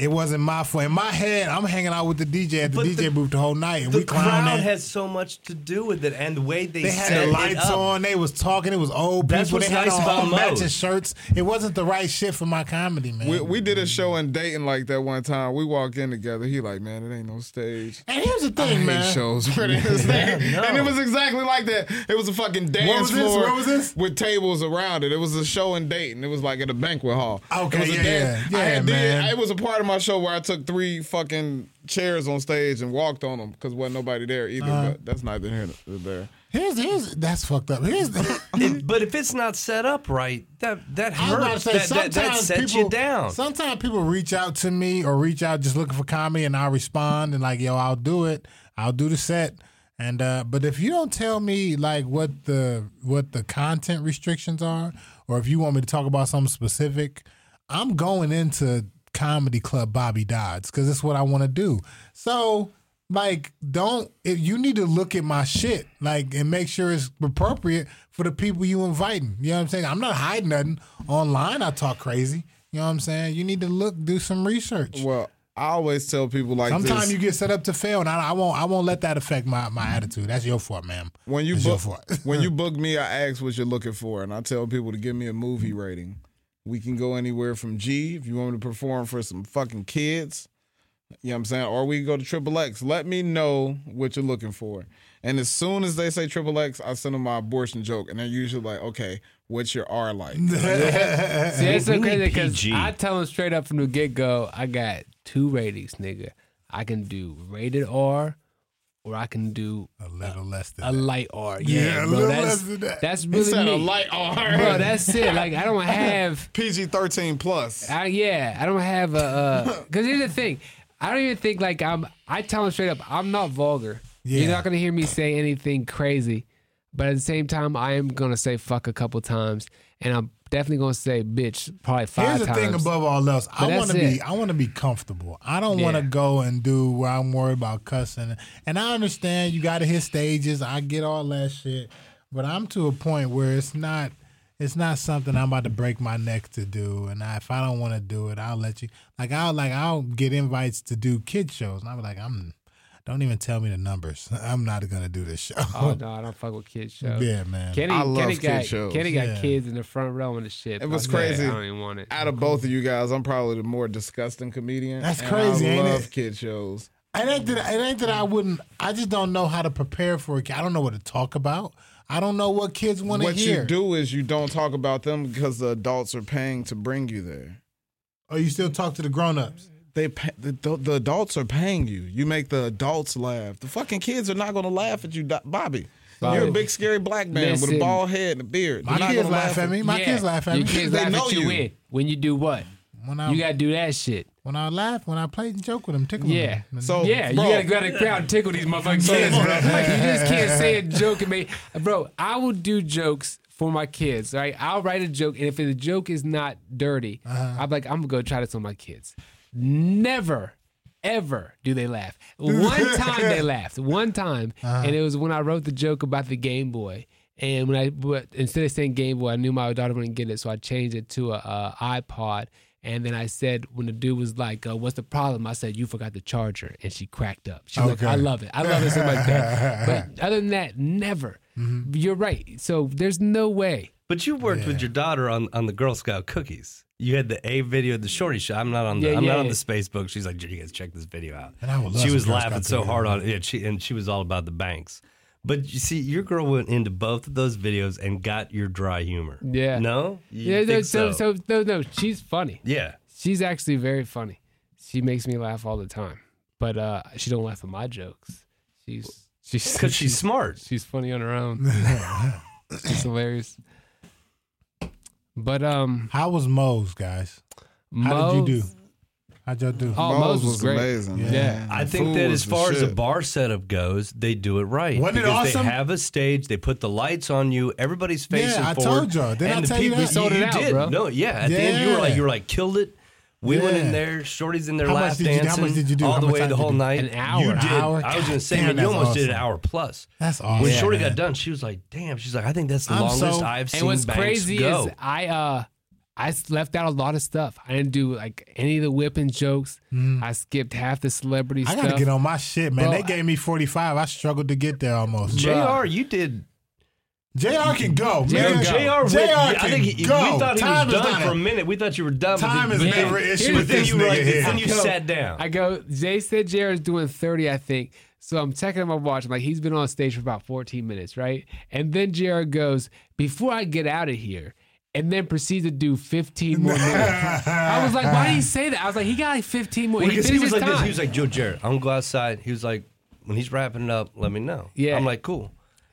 It wasn't my fault. In my head, I'm hanging out with the DJ at the But DJ the- booth the whole night, and The we crowd clowning. has so much to do with it, and the way they, They set had the lights on. They was talking. It was old That's people. what's they had nice on about matching shirts. It wasn't the right shit for my comedy, man. we, we did a show in Dayton like that one time. We walked in together. He like, man, it ain't no stage. and here's the thing, hate man. shows where there's a stage. no. And it was exactly like that. It was a fucking dance was this? floor Where was this? with tables around it. It was a show in Dayton. It was like at a banquet hall. Okay, it was a yeah, dance- yeah. I Yeah, had did- man. it was a part of my show where I took three fucking chairs on stage and walked on them because wasn't nobody there either. Uh-huh. but that's neither here nor there. Here's here's that's fucked up. Here's the, It- but if it's not set up right, that that I was about to hurts. say, That, that, that sometimes sets people, you down. Sometimes people reach out to me or reach out just looking for comedy, and I'll respond and like, yo, I'll do it. I'll do the set. And uh, but if you don't tell me like what the what the content restrictions are, or if you want me to talk about something specific, I'm going into comedy club Bobby Dodds because it's what I want to do. So like, don't if you need to look at my shit like and make sure it's appropriate for the people you inviting. You know what I'm saying? I'm not hiding nothing online. I talk crazy. You know what I'm saying? You need to look, do some research. Well, I always tell people like Sometimes this. you get set up to fail, and I, I won't. I won't let that affect my, my attitude. That's your fault, ma'am. when you your book when you book me, I ask what you're looking for, and I tell people to give me a movie rating. We can go anywhere from G if you want me to perform for some fucking kids. You know what I'm saying? Or we can go to Triple X. Let me know what you're looking for. And as soon as they say Triple X, I send them my abortion joke, and they're usually like, "Okay, what's your R like?" See, it's so crazy because I tell them straight up from the get go, I got two ratings, nigga. I can do rated R, or I can do a little less than a that. light R. Yeah, Yeah, a bro, little that's less than that. that's really said a light R. bro. That's it. Like I don't have. PG 13 plus. I, yeah, I don't have a. Because here's the thing, I don't even think like I'm. I tell them straight up, I'm not vulgar. Yeah. You're not gonna hear me say anything crazy, but at the same time, I am gonna say fuck a couple times, and I'm definitely gonna say bitch probably five Here's the times. thing above all else. I want to be. I want to be comfortable. I don't want to go and do where I'm worried about cussing. And I understand you got to hit stages. I get all that shit, but I'm to a point where it's not it's not something I'm about to break my neck to do. And I, if I don't want to do it, I'll let you. Like I'll like I'll get invites to do kid shows, and I'm like I'm. Don't even tell me the numbers. I'm not gonna do this show. Oh no, I don't fuck with kids shows. yeah, man. Kenny, I love Kenny kid got shows. Kenny got Yeah. kids in the front row and the shit. It was I'm like, crazy. I don't even want it. Out of both of you guys, I'm probably the more disgusting comedian. That's and crazy, I ain't love it? kid shows. It ain't that it ain't that I wouldn't. I just don't know how to prepare for it. I don't know what to talk about. I don't know what kids want to hear. What you do is you don't talk about them because the adults are paying to bring you there. Or you still talk to the grown ups. They pay, the, the adults are paying you. You make the adults laugh. The fucking kids are not going to laugh at you, Do- Bobby. You're a big scary black man with a Listen. bald head and a beard. My kids laugh at me. My Yeah, kids laugh at Your me. kids They laugh know at you, you. when when you do what? When I You gotta do that shit. when I laugh, when I play and joke with them, tickle Yeah. them. So, Yeah, bro, you gotta go out the crowd and tickle these motherfucking kids, bro. you just can't say a joke and make, bro. I will do jokes for my kids. Right, I'll write a joke, and if the joke is not dirty, Uh-huh. I'm like, I'm gonna go try this on my kids. Never, ever do they laugh. One time they laughed. One time, Uh-huh. and it was when I wrote the joke about the Game Boy. And when I but instead of saying Game Boy, I knew my daughter wouldn't get it, so I changed it to a, a iPod. And then I said, when the dude was like, uh, "What's the problem?" I said, "You forgot the charger," and she cracked up. She's like, Okay. "I love it. I love it so much." That. But other than that, never. Mm-hmm. You're right. So there's no way. But you worked with your daughter on, on the Girl Scout cookies. You had the A video, the shorty shot. I'm not on the. Yeah, I'm yeah, not on yeah. the Facebook. She's like, you guys check this video out. And I would love she was laughing so hard on it, she, and she was all about the banks. But you see, your girl went into both of those videos and got your dry humor. Yeah. No. You yeah, no, think so, so no, no, she's funny. yeah. She's actually very funny. She makes me laugh all the time, but uh, she don't laugh at my jokes. She's she's Because she's smart. she's funny on her own. she's hilarious. But um, How was Moe's, guys? How did you do? How'd y'all do? Oh, Moe's was great. amazing. Yeah. Yeah. I think Food that was as the far as a bar setup goes, they do it right. Wasn't it awesome? They have a stage, they put the lights on you, everybody's facing I forward. told y'all. Didn't and I the tell you people that? We sold it out, did. bro. No, yeah. At the end, you were like, you were like, killed it. We went in there, Shorty's in there How much lap did you- how dancing. much did you do? All How the way the whole night. An hour. You did. hour? I was gonna say, Damn, man, you that's almost did an hour plus. That's awesome. When Yeah, Shorty man. got done, she was like, "Damn." She's like, "I think that's the I'm longest so- I've seen." and what's Banks crazy go. is I uh I s- left out a lot of stuff. I didn't do like any of the whipping jokes. I skipped half the celebrity Mm. I stuff. gotta get on my shit, man. Bro, they gave me 45. I struggled to get there almost. Jr. You did. JR can go. JR man. go. Jr. JR went- I can think he, go. we thought he Time was done for a a- minute. We thought you were done. Time but is then, never but an then- issue but with this you were like, nigga but here. then you Yo, sat down. I go, Jay said Jared's doing 30, I think. So I'm checking my watch. I'm like, he's been on stage for about 14 minutes, right? And then Jared goes, before I get out of here, and then proceeds to do 15 more minutes. I was like, why did he say that? I was like, he got like 15 more. Because he finished was his like this. time. He was like, Joe Jarrett, I'm gonna go outside. He was like, when he's wrapping it up, let me know. Yeah. I'm like, cool.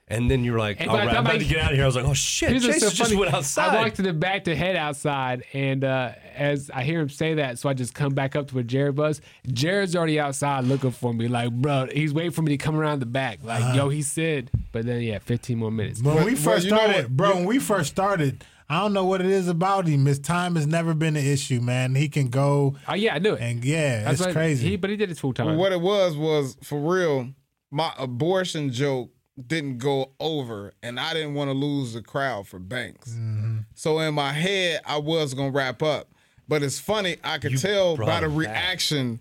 And then you're like, And all by the right, I'm about I- to get out of here. I was like, oh shit, Here's what's Jason so just funny. went outside. I walked to the back to head outside, and uh, as I hear him say that, so I just come back up to where Jared was. Jared's already outside looking for me, like, bro, he's waiting for me to come around the back. Like, Uh-huh. yo, he said. But then, yeah, 15 more minutes. When we first but you know started, what? bro, when we first started, I don't know what it is about him. His time has never been an issue, man. He can go Oh, yeah, I knew it. and yeah, That's it's what- crazy. He, but he did it full time. What it was was for real. My abortion joke didn't go over, and I didn't want to lose the crowd for Banks. Mm-hmm. So in my head, I was gonna wrap up, but it's funny. I could tell by the him back. reaction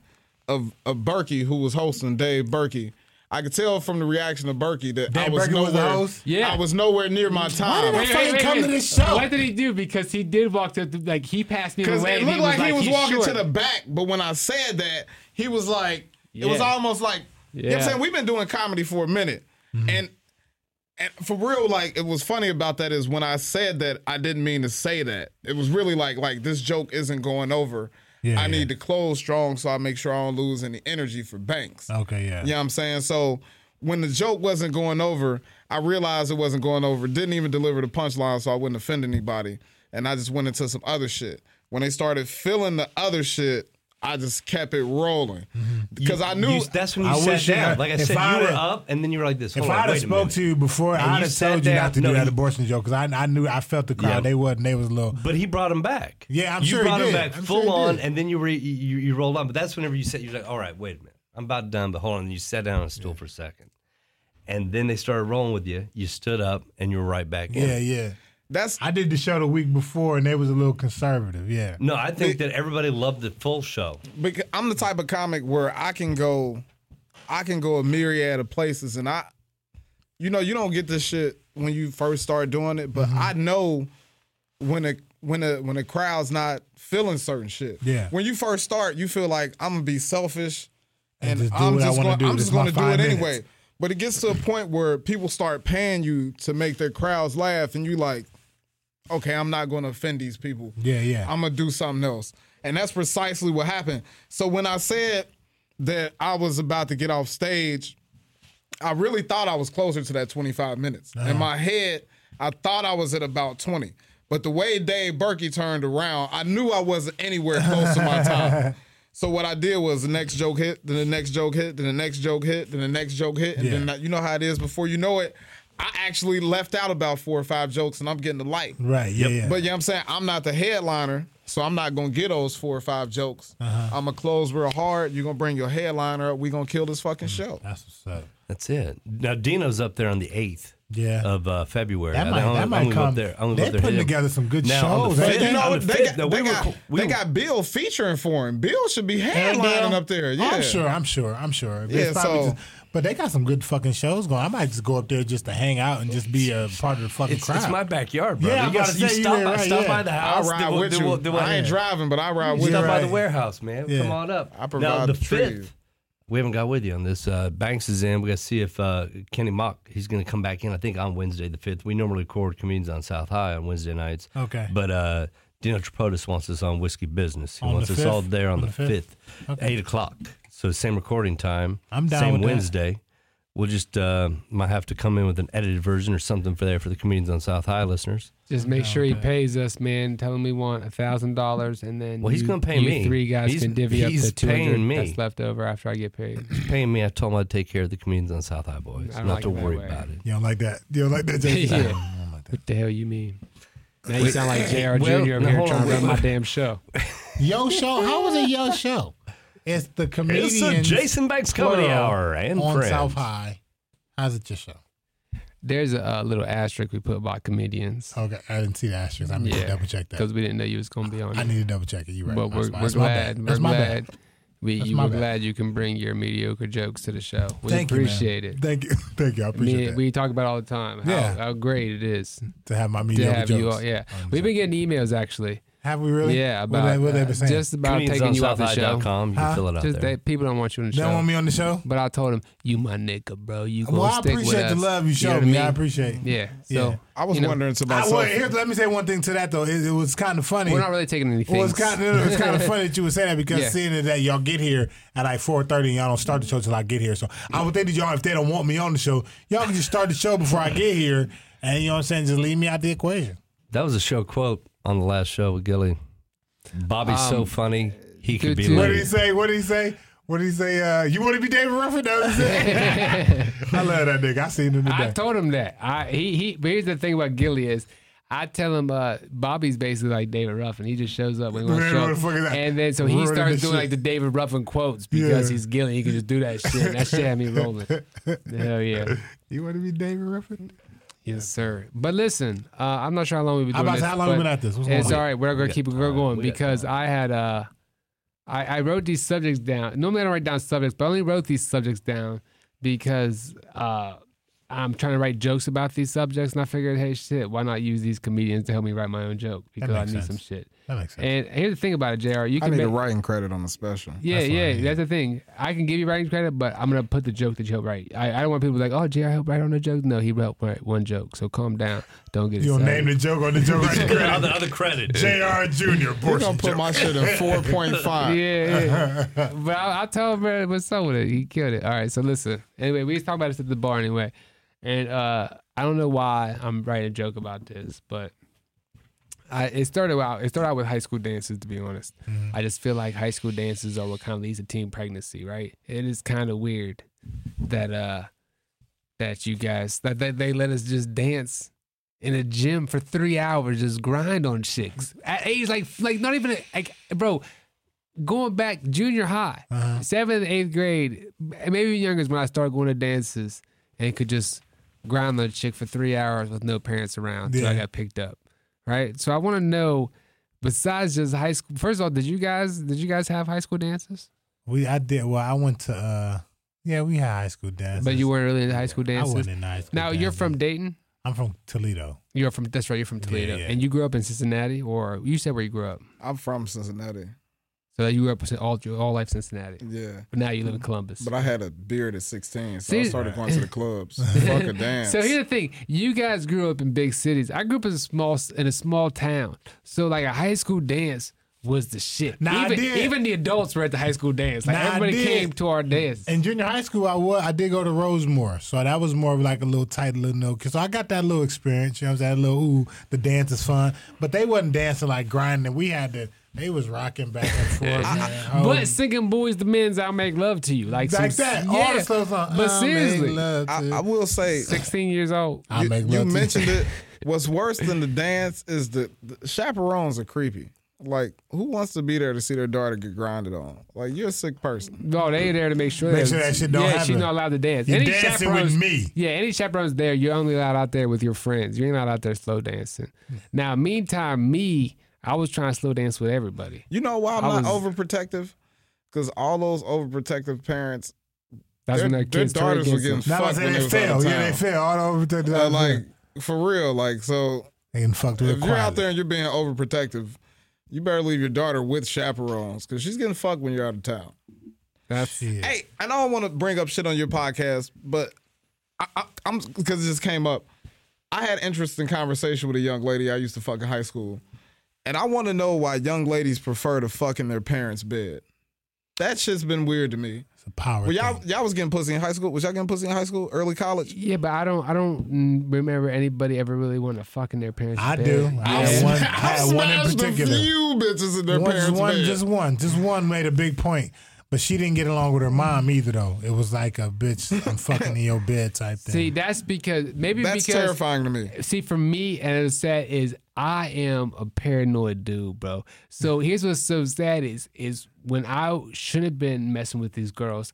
of of Berkey, who was hosting Dave Berkey. I could tell from the reaction of Berkey that I Dave was Berkey was the nowhere. host? Yeah. I was nowhere near my time. Why did I fucking come to this show? What did he do? Because he did walk to the, like he passed me Because away. it and looked like, he was walking short. to the back, but when I said that, he was like, it was almost like, you know what I'm saying? We've been doing comedy for a minute. Mm-hmm. And and for real, like it was funny about that is when I said that I didn't mean to say that. It was really like like this joke isn't going over. Yeah, I yeah. need to close strong so I make sure I don't lose any energy for Banks. okay, yeah. You know what I'm saying? So when the joke wasn't going over, I realized it wasn't going over. Didn't even deliver the punchline so I wouldn't offend anybody. And I just went into some other shit. When they started filling the other shit, I just kept it rolling. Mm-hmm. Because I knew You- that's when you I sat wish you down. had- like I if said, I'd you were have- up, and then you were like this. If Hold on, I'd have a spoke minute. to you before, And I'd you have sat told you down- not to no, do that he- abortion joke because I, I knew I felt the crowd. Yeah. They wasn't. They was a little. But he brought him back. Yeah, I'm you sure he brought him did. back I'm full sure he on, did. and then you, re, you you rolled on. But that's whenever you said you're like, all right, wait a minute, I'm about done. But hold on, and you sat down on a stool for a second, and then they started rolling with you. You stood up, and you were right back in. Yeah, yeah. That's I did the show the week before, and they was a little conservative. Yeah. No, I think that everybody loved the full show. because I'm the type of comic where I can go, I can go a myriad of places, and I, you know, you don't get this shit when you first start doing it, but mm-hmm. I know when a when a when a crowd's not feeling certain shit. Yeah. When you first start, you feel like I'm gonna be selfish, And and, just I'm just gonna do. I'm just gonna do it minutes. anyway. But it gets to a point where people start paying you to make their crowds laugh, and you like, okay, I'm not gonna offend these people. Yeah, yeah. I'm gonna do something else. And that's precisely what happened. So when I said that I was about to get off stage, I really thought I was closer to that 25 minutes. Uh-huh. In my head, I thought I was at about 20. But the way Dave Berkey turned around, I knew I wasn't anywhere close to my time. So what I did was the next joke hit, then the next joke hit, then the next joke hit, then the next joke hit, and Yeah. then you know how it is. Before you know it, I actually left out about four or five jokes, and I'm getting the light. Right. Yeah. yeah. But you know what I'm saying? I'm not the headliner, so I'm not gonna get those four or five jokes. Uh-huh. I'm gonna close real hard. You're gonna bring your headliner up. we gonna kill this fucking show. That's what's up. That's it. Now Dino's up there on the eighth. Yeah. of uh, February. That I- might, I'm, that might gonna come. there. I'm gonna go They're putting hit 'em. together some good Now, on shows. the ain't fifth- they? You know, the they fifth, got, we they, were- got, we they got Bill featuring for him. Bill should be headlining up there. Yeah, I'm sure. I'm sure. I'm sure. It's Yeah, so- just- but they got some good fucking shows going. I might just go up there just to hang out and just be a part of the fucking It's, crowd. it's my backyard, bro. Yeah, I'm you gotta you say, you stop, ain't by, right, stop yeah. by the I'll house. ride then we'll- with then you. we'll- then we'll- I ain't driving, but I ride with you. Stop you. by the warehouse, man. Yeah. Come on up. I now, provide the the fifth. We haven't got with you on this. Uh, Banks is in. We got to see if uh, Kenny Mock. He's going to come back in. I think on Wednesday the fifth. We normally record comedians on South High on Wednesday nights. Okay. But uh, Dino Tripodis wants us on Whiskey Business. He On wants us all there on, On the the 5th? fifth, Okay. eight o'clock. So same recording time. I'm down Same with that. Wednesday. We'll just uh, might have to come in with an edited version or something for there for the comedians on South High listeners. Just make sure he pays us, man. Tell him we want a thousand dollars, and then Well, he's you- gonna pay you me. Three guys He's- can divvy up the two hundred paying that's left over after I get paid. He's paying me. I told him I'd take care of the comedians on South High boys. I don't Not like to it worry way. about it. You don't like that? You don't like that? Yeah. Don't like that. What the hell you mean? Now you sound like Jr. Well, Jr. over no, here trying on, to run my damn show. Yo show? How was it yo show? It's the comedians It's the Jason Banks Comedy plural, Hour and on friends. South High. How's it your show? There's a, uh little asterisk we put about comedians Okay, I didn't see the asterisk. I need to double check that. because we didn't know you was gonna be on. I it. need to double check it. You're right. but we're, my- we're that's my glad. bad. We're my glad. bad. We That's you were bad. glad you can bring your mediocre jokes to the show. We Thank you, man. appreciate it. Thank you. Thank you. I appreciate Me, that. we talk about it all the time. How, Yeah. how great it is to have my to mediocre have jokes. you all. Yeah, we've been getting emails actually. Have we really? Yeah, What about they, what they uh, been saying? just about Comedians taking on you off the show. southhigh.com. You can Huh? fill it out Just there. they, people don't want you on the they show. want me on the show. But I told him, you my nigga, bro. You gonna Well, I stick with appreciate us. the love you know showed what me. mean? I appreciate. Yeah. Yeah. So I was you know, wondering to I, myself. well, here, let me say one thing to that though. It, it was kind of funny. we're not really taking anything. Well, it's kind of it's kind of funny that you would say that because Yeah. seeing that y'all get here at like four thirty and y'all don't start the show till I get here. So I would think that y'all, if they don't want me on the show, y'all can just start the show before I get here, and you know what I'm saying, just leave me out the equation. That was a show quote on the last show with Gilly. Bobby's so Um, funny. He could be What did he say? What did he say? What did he say? Uh, you want to be David Ruffin? That was it. I love that nigga. I seen him today. I told him that. I he he. But here's the thing about Gilly is. I tell him uh, Bobby's basically like David Ruffin. He just shows up when he wants to show up. the fuck is that? And then so he Ruining starts doing shit. like the David Ruffin quotes because Yeah. he's Gilly. He can just do that shit. And that shit had me rolling. Hell yeah. you want to be David Ruffin? Yes, sir. But listen, uh, I'm not sure how long we've been I'm doing about to this. say, how long but we been at this? What's going It's on? all right. We're gonna got keep it going We because. I had uh, I, I wrote these subjects down. Normally I don't write down subjects, but I only wrote these subjects down because uh, I'm trying to write jokes about these subjects, and I figured, hey, shit, why not use these comedians to help me write my own joke because I makes need sense. some shit. That makes sense. And here's the thing about it, Jr. You I can need make, a writing credit on the special. yeah, That's yeah, fine, yeah. that's the thing. I can give you writing credit, but I'm gonna put the joke that you helped write. I, I don't want people to be like, oh, Jr. helped write on the joke. No, he helped write one joke. So calm down. Don't get you don't name the joke on the joke right there. other, other credit. Jr. Jr. You're Portion gonna put joke. my shit in four point five. Yeah, yeah. but I, I told him what's up with it. He killed it. All right, so listen. Anyway, we was talking about this at the bar anyway, and uh, I don't know why I'm writing a joke about this, but I it started out it started out with high school dances. To be honest, I just feel like high school dances are what kind of leads to teen pregnancy. Right? It is kind of weird that uh that you guys that, that they let us just dance in a gym for three hours, just grind on chicks at age like like not even like bro. Going back junior high, Uh-huh. seventh, eighth grade, maybe younger is when I started going to dances and could just grind on a chick for three hours with no parents around until I got picked up. Right. So I want to know, besides just high school. First of all, did you guys did you guys have high school dances? We I did well. I went to uh yeah we had high school dances, But you weren't really into high school dances. I dances. wasn't in high school. now you're from Dayton. I'm from Toledo. You're from that's right. You're from Toledo, yeah. and you grew up in Cincinnati, or you said where you grew up. I'm from Cincinnati. So you grew up in all all life Cincinnati, Yeah. but now you live in Columbus. But I had a beard at 16, so See- I started going to the clubs. Fuck a dance. So here's the thing: you guys grew up in big cities. I grew up in a small in a small town. So like a high school dance was the shit. Nah, I even did. even the adults were at the high school dance. Like Nah, I everybody came to our dance. In junior high school, I was I did go to Rosemore, so that was more of like a little tight little no. Cause I got that little experience. You know what I'm saying? A little ooh, the dance is fun, but they wasn't dancing like grinding. We had to. They was rocking back and forth. man. Oh, but singing "Boys the Men's," I'll make love to you, like like some- that. Yeah. All the stuff on. But I'll seriously, make love I, to- I will say, 16 years old. I'll you, make you love to mentioned it. What's worse than the dance is the, the chaperones are creepy. Like, who wants to be there to see their daughter get grinded on? Like, you're a sick person. No, they there to make sure. Make that- sure that shit don't Yeah, happen. she's not allowed to dance. You dancing with chaperones- me. Yeah, any chaperones there, you're only allowed out there with your friends. You're not out there slow dancing. Now, meantime, me, I was trying to slow dance with everybody. You know why I'm I not was- overprotective? Because all those overprotective parents, That's their, when their their kids turn daughters were against getting them. Now I fucked when they they was out fail. of Yeah, they town. fail all over the Uh, like, for real. Like, so they getting fucked with if you're out there and you're being overprotective, you better leave your daughter with chaperones because she's getting fucked when you're out of town. That's Yeah. Hey, I don't want to bring up shit on your podcast, but I, I, I'm because it just came up. I had interesting conversation with a young lady I used to fuck in high school, and I want to know why young ladies prefer to fuck in their parents' bed. That shit's been weird to me. It's a power Well, y'all thing. y'all was getting pussy in high school. Was y'all getting pussy in high school, early college? Yeah, but I don't. I don't remember anybody ever really wanting to fuck in their parents. I bed. do. I had one. I I had one in smashed particular. a few bitches in their One, parents' just one, bed. just one, just one made a big point. But she didn't get along with her mom either, though. It was like a bitch, I'm fucking in your bed type thing. See, that's because maybe That's because terrifying to me. see for me and it's sad is I am a paranoid dude, bro. So here's what's so sad is is when I shouldn't have been messing with these girls.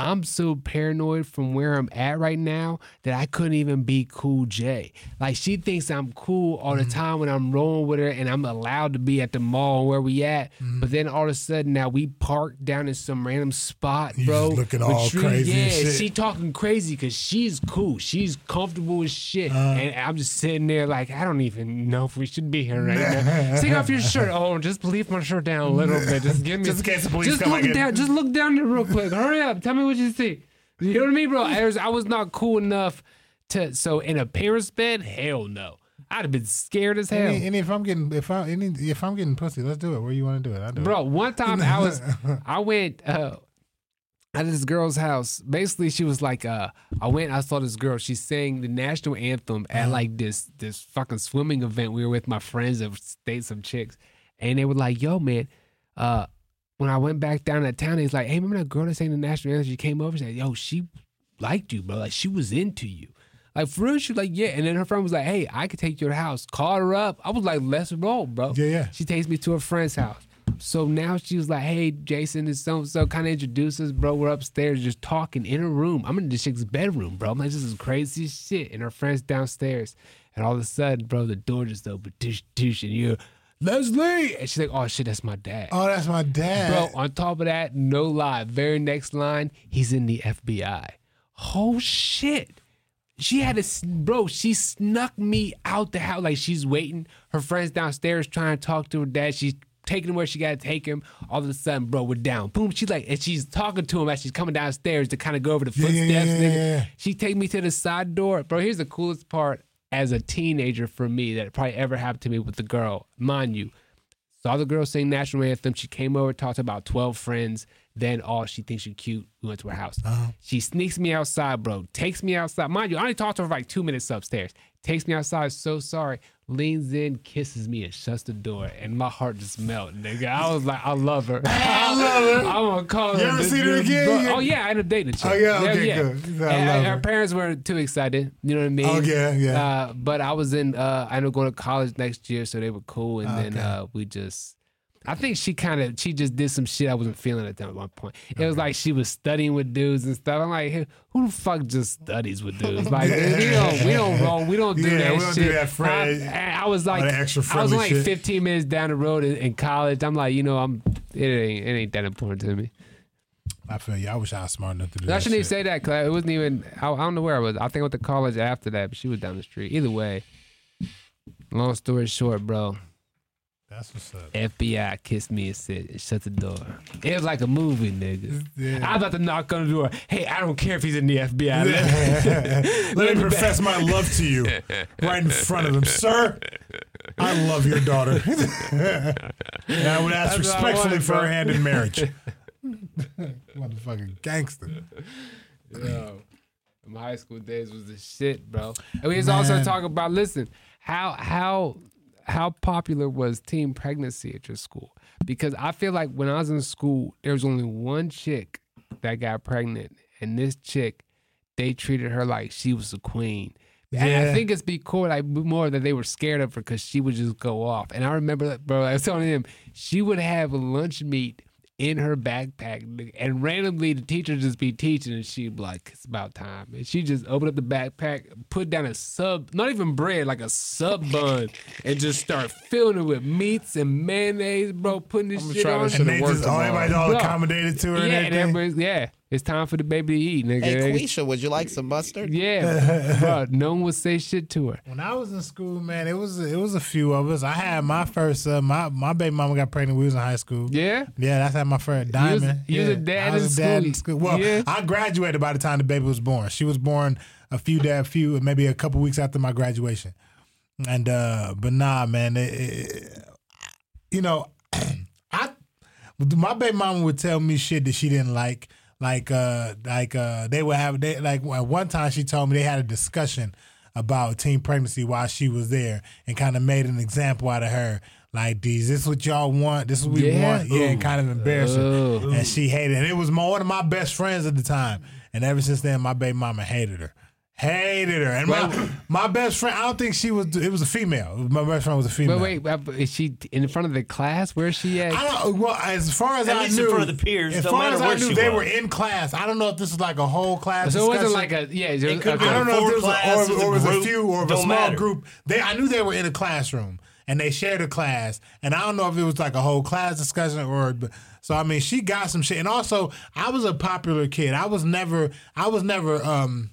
I'm so paranoid from where I'm at right now that I couldn't even be cool J. Like she thinks I'm cool all Mm-hmm. the time when I'm rolling with her and I'm allowed to be at the mall where we at. Mm-hmm. But then all of a sudden now we parked down in some random spot, You bro. looking all trees. crazy Yeah, she talking crazy because she's cool. She's comfortable as shit. Uh-huh. and I'm just sitting there like, I don't even know if we should be here right now. Take off your shirt. Oh, just leave my shirt down a little bit. Just give me Just in case the police Just come look down. Just look down there real quick. Hurry up. Tell me what you see. You know what I mean, bro? I was, I was not cool enough to so in a parent's bed, hell no. I'd have been scared as hell. And, any, if I'm getting if I any, if I'm getting pussy, let's do it. Where you want to do it? I do Bro, it. one time I was, I went uh, at this girl's house. Basically, she was like, uh, I went, I saw this girl. She sang the national anthem at Uh-huh. like this this fucking swimming event. We were with my friends that stayed some chicks, and they were like, "Yo, man." Uh, when I went back down that town, he's like, "Hey, remember that girl that sang the national anthem? She came over, she said, yo, she liked you, bro. Like she was into you." Like for real, she was like, yeah. And then her friend was like, hey, I could take you to the house. Call her up. I was like, let's roll, bro. Yeah, yeah. She takes me to her friend's house. So now she was like, hey, Jason is so so kind of introduces, bro. We're upstairs just talking in a room. I'm in the chick's bedroom, bro. I'm like, this is crazy shit. And her friend's downstairs. And all of a sudden, bro, the door just opened, tush, tush, and you're Leslie. And she's like, oh shit, that's my dad. Oh, that's my dad. Bro, on top of that, no lie. Very next line, he's in the FBI. Oh shit. She had a bro. She snuck me out the house. Like she's waiting. Her friends downstairs trying to talk to her dad. She's taking him where she got to take him. All of a sudden, bro, we're down. Boom. She's like, and she's talking to him as she's coming downstairs to kind of go over the footsteps. yeah, yeah, yeah, yeah. She take me to the side door, bro. Here's the coolest part as a teenager for me that probably ever happened to me with the girl. Mind you, Saw the girl sing national anthem. She came over, talked to about 12 friends. Then, oh, she thinks you're cute. We went to her house. Uh-huh. She sneaks me outside, bro. Takes me outside. Mind you, I only talked to her for like two minutes upstairs. Takes me outside, so sorry. Leans in, kisses me, and shuts the door. And my heart just melted, nigga. I was like, I love her. I love her. I'm gonna call her. You ever seen her again? Oh, yeah, I ended up dating chick. Oh, yeah? Okay, good. You said, I And- her. her parents weren't too excited. You know what I mean? Oh, yeah, yeah. Uh, but I was in. Uh, I ended up going to college next year, so they were cool. And then uh, we just. I think she kind of she just did some shit I wasn't feeling at that one point. It was like she was studying with dudes and stuff. I'm like, hey, who the fuck just studies with dudes? Like we don't we don't roll we don't do Yeah, that we don't shit. do that. I, I was like extra I was like shit. 15 minutes down the road in, in college. I'm like, you know, I'm it ain't it ain't that important to me. I feel you. I wish I was smart enough to do that. I shouldn't even say that because it wasn't even. I, I don't know where I was. I think I went to college after that, but she was down the street. Either way, long story short, bro. That's what's up. FBI kissed me and said, shut the door. It was like a movie, nigga. Yeah. I was about to knock on the door. Hey, I don't care if he's in the FBI. Let- Let me profess my love to you right in front of him, sir. I love your daughter. and I would ask That's respectfully wanted, for bro. her hand in marriage. Motherfucking gangster. Yo, my high school days was the shit, bro. And we was also Man. talking about listen, how how how popular was teen pregnancy at your school? Because I feel like when I was in school, there was only one chick that got pregnant, and this chick, they treated her like she was a queen Yeah. And I think it's because like more that they were scared of her because she would just go off. And I remember, that, bro, I was telling him she would have lunch meat in her backpack, and randomly the teacher just be teaching, and she'd be like, "It's about time," and she just open up the backpack, put down a sub, not even bread, like a sub bun, and just start filling it with meats and mayonnaise, bro. Putting this I'ma shit on. this And shit they just, oh, everybody's all accommodated to her yeah, and and everything. everybody's yeah. It's time for the baby to eat, nigga. Hey, Quisha, would you like some mustard? Yeah, bro. No one would say shit to her. When I was in school, man, it was it was a few of us. I had my first uh, my my baby mama got pregnant. when We was in high school. Yeah. Yeah, that's how my first diamond. you was yeah. a dad I was in a dad school. in school. Well, Yeah. I graduated by the time the baby was born. She was born a few day, a few maybe a couple weeks after my graduation. And uh but nah, man, it, it, you know, I my baby mama would tell me shit that she didn't like. Like uh like uh they would have they like at one time she told me they had a discussion about teen pregnancy while she was there and kind of made an example out of her. Like, is this is what y'all want? This is what we Yeah. want? Yeah, and kind of embarrassing. Ooh. And she hated it. And it was one of my best friends at the time. And ever since then, my baby mama hated her. Hated her. And my, my best friend, I don't think she was, it was a female. My best friend was a female. But wait, uh, is she in front of the class? Where's she at? I don't. Well, as far as At I least in knew, front of the peers, as no far matter as I where knew, she they was. were in class. I don't know if this was like a whole class. So it wasn't discussion. like a yeah. Just, could've okay. I don't know if Four there was a, classes, or, or a it was a group, few or a don't small matter. group. They, I knew they were in a classroom and they shared a class, and I don't know if it was like a whole class discussion or. but- So I mean, she got some shit, and also I was a popular kid. I was never, I was never. um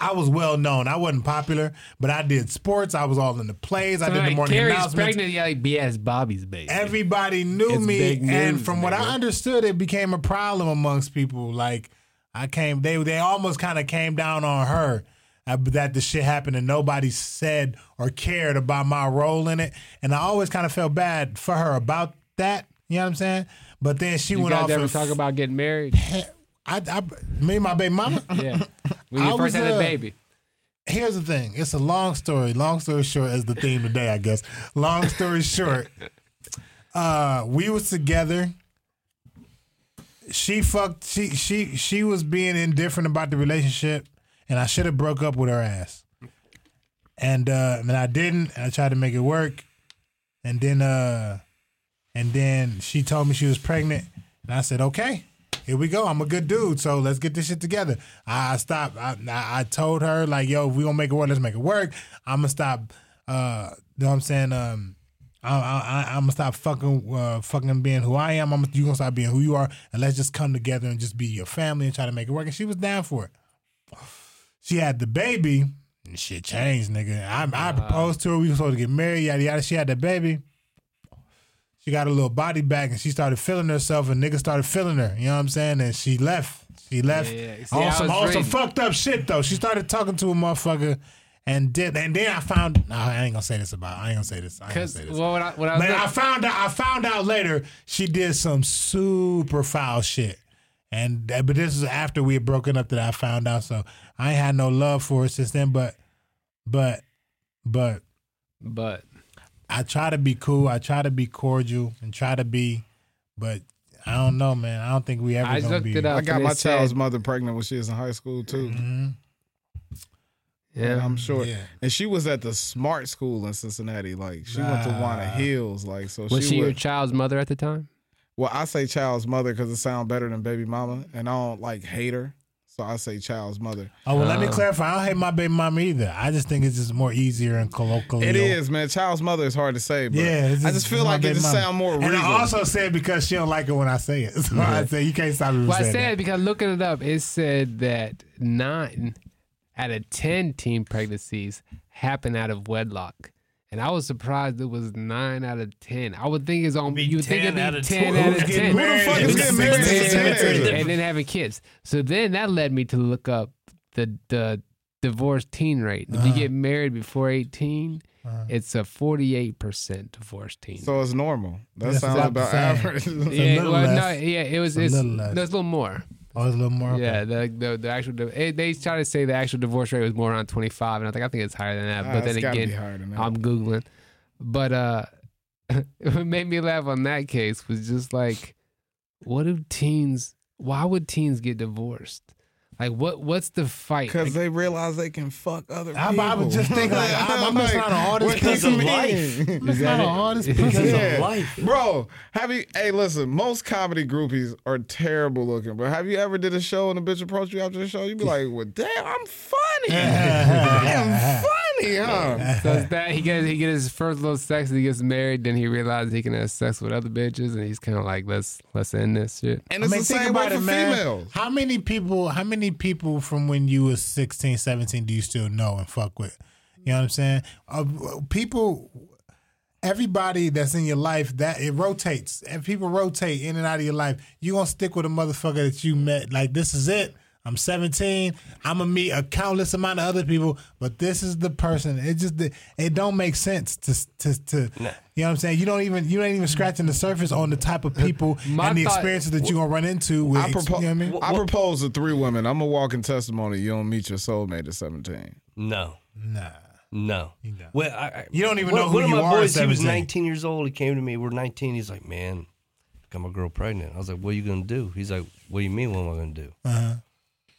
I was well known. I wasn't popular, but I did sports. I was all in the plays. I So did the morning Carrie's announcements. pregnant. Yeah, like BS Bobby's baby. Everybody knew It's me, big and news, from what I understood, it became a problem amongst people. Like I came, they they almost kind of came down on her uh, that the shit happened, and nobody said or cared about my role in it. And I always kind of felt bad for her about that. You know what I'm saying? But then she you went off ever and talk about getting married? I, I, me and my baby mama. Yeah, you I first was, had a uh, baby. Here's the thing. It's a long story. Long story short is the theme today, I guess. Long story short, uh, we was together. She fucked. She she she was being indifferent about the relationship, and I should have broke up with her ass. And uh, and I didn't. And I tried to make it work, and then uh, and then she told me she was pregnant, and I said, okay, here we go. I'm a good dude, so let's get this shit together. I, stopped. I, I told her like, yo, if we gonna make it work, let's make it work. I'm gonna stop. Uh, you know what I'm saying? Um, I, I'm gonna stop fucking, uh, fucking being who I am. I'm you gonna stop being who you are, and let's just come together and just be your family and try to make it work. And she was down for it. She had the baby, and shit changed, nigga. I, I proposed to her. We were supposed to get married. Yada yada. She had the baby. She got a little body back, and she started feeling herself, and niggas started feeling her. You know what I'm saying? And she left. She left. Yeah, yeah. See, on some, on some fucked up shit though. She started talking to a motherfucker. And did and then I found no, I ain't gonna say this about I ain't gonna say this. I ain't gonna say this. well, when I, when I I found out. I found out later she did some super foul shit, and but this is after we had broken up that I found out. So I ain't had no love for her since then. But, but, but but I try to be cool. I try to be cordial and try to be, but I don't know, man. I don't think we ever I gonna looked be. it up. I got my it said- child's mother pregnant when she was in high school too. Mhm. Yeah, I'm sure. Yeah. And she was at the smart school in Cincinnati. Like she went to Walnut Hills. Like so Was she, she your would- child's mother at the time? Well, I say child's mother because it sounds better than baby mama, and I don't like hate her, so I say child's mother. Oh well, let me Uh, clarify. I don't hate my baby mama either. I just think it's just more easier and colloquial. It is, man. Child's mother is hard to say, but Yeah, it's I just- just feel like it baby just mama. sound more regal. And I also said because she don't like it when I say it. So I say you can't stop me Well, I said that. because looking it up, it said that nine out of ten teen pregnancies happen out of wedlock. And I was surprised it was nine out of ten. I would think it's on. Be You would think 10 it'd be out of ten 12. out of getting ten. Who the fuck is It's getting married six at days 10? and then having kids. So then that led me to look up the the divorce teen rate. If you uh-huh. get married before 18, uh-huh. it's a 48% divorce teen. so it's normal. That That's sounds about about the same. average. yeah, little well, no, yeah, it was. It's a little less. there's a little more. Oh, it's a little more. Okay. Yeah, the the, the actual di- it, they try to say the actual divorce rate was more around 25, and I think I think it's higher than that. Ah, but then it's gotta again, be higher than that. I'm googling. But uh, what made me laugh on that case was just like, what do teens? Why would teens get divorced? Like what? What's the fight? Because they realize they can fuck other I, people. I was just thinking, like, I'm, I'm missing out on all this what does pussy. it mean? I'm missing out on all this Because pussy. of life. Bro, have you? Hey, listen. Most comedy groupies are terrible looking, but have you ever did a show and a bitch approached you after the show? You'd be like, "Well, damn, I'm funny. I am funny, huh?" So it's that he gets he gets his first little sex, and he gets married. Then he realizes he can have sex with other bitches, and he's kind of like, let's let's end this shit. And I it's mean, the same way about for it, females. How many people? How many people from when you was 16, 17 do you still know and fuck with? You know what I'm saying? Uh, people, everybody that's in your life, that it rotates. And people rotate in and out of your life. You gonna stick with a motherfucker that you met. Like this is it. I'm 17. I'm gonna meet a countless amount of other people, but this is the person. It just it don't make sense to to to. You know what I'm saying? You don't even you ain't even scratching the surface on the type of people My and the thought- experiences that you're gonna run into. With, I, propo- you know what I mean? I propose to three women. I'm a walking testimony. You don't meet your soulmate at 17. No. Nah. No. don't. Well, I, I, You don't even one, know who one of my are at boys, he was 19 years old. He came to me. We're 19. He's like, man, got my girl pregnant. I was like, what are you going to do? He's like, what do you mean, what am I going to do? Uh-huh.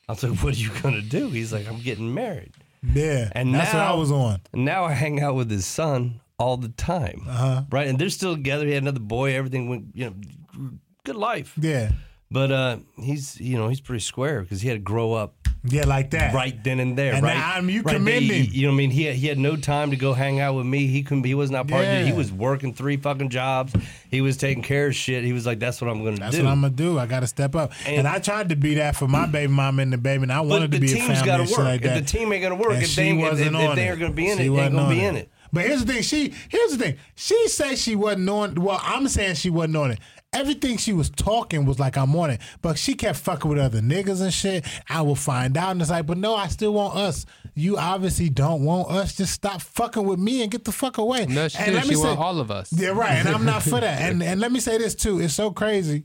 I was like, what are you going to do? He's like, I'm getting married. Yeah, And that's now, what I was on. And now I hang out with his son all the time. Uh-huh. Right? And they're still together. He had another boy. Everything went, you know, good life. Yeah, But uh, he's, you know, he's pretty square because he had to grow up yeah, like that. right then and there. And right, I'm- you right commend there. him. You know what I mean? He had, he had no time to go hang out with me. He couldn't. He was not part of it. He was working three fucking jobs. He was taking care of shit. He was like, "That's what I'm going to That's do." That's what I'm gonna do. I gotta step up. And, And- I tried to be that for my baby mama and the baby, and I wanted to be a family Gotta work. like that. if the team ain't going to work, And if they, ain't- if, wasn't if, they going to be in She it, ain't gonna be in it. But here's the thing. She here's the thing. She said she wasn't on. Well, I'm saying she wasn't on it. Everything she was talking was like I'm on it, but she kept fucking with other niggas and shit. I will find out, and it's like, but no, I still want us. You obviously don't want us. Just stop fucking with me and get the fuck away. No, she and did. let me She say- all of us. Yeah, right. And I'm not for that. And and let me say this too. It's so crazy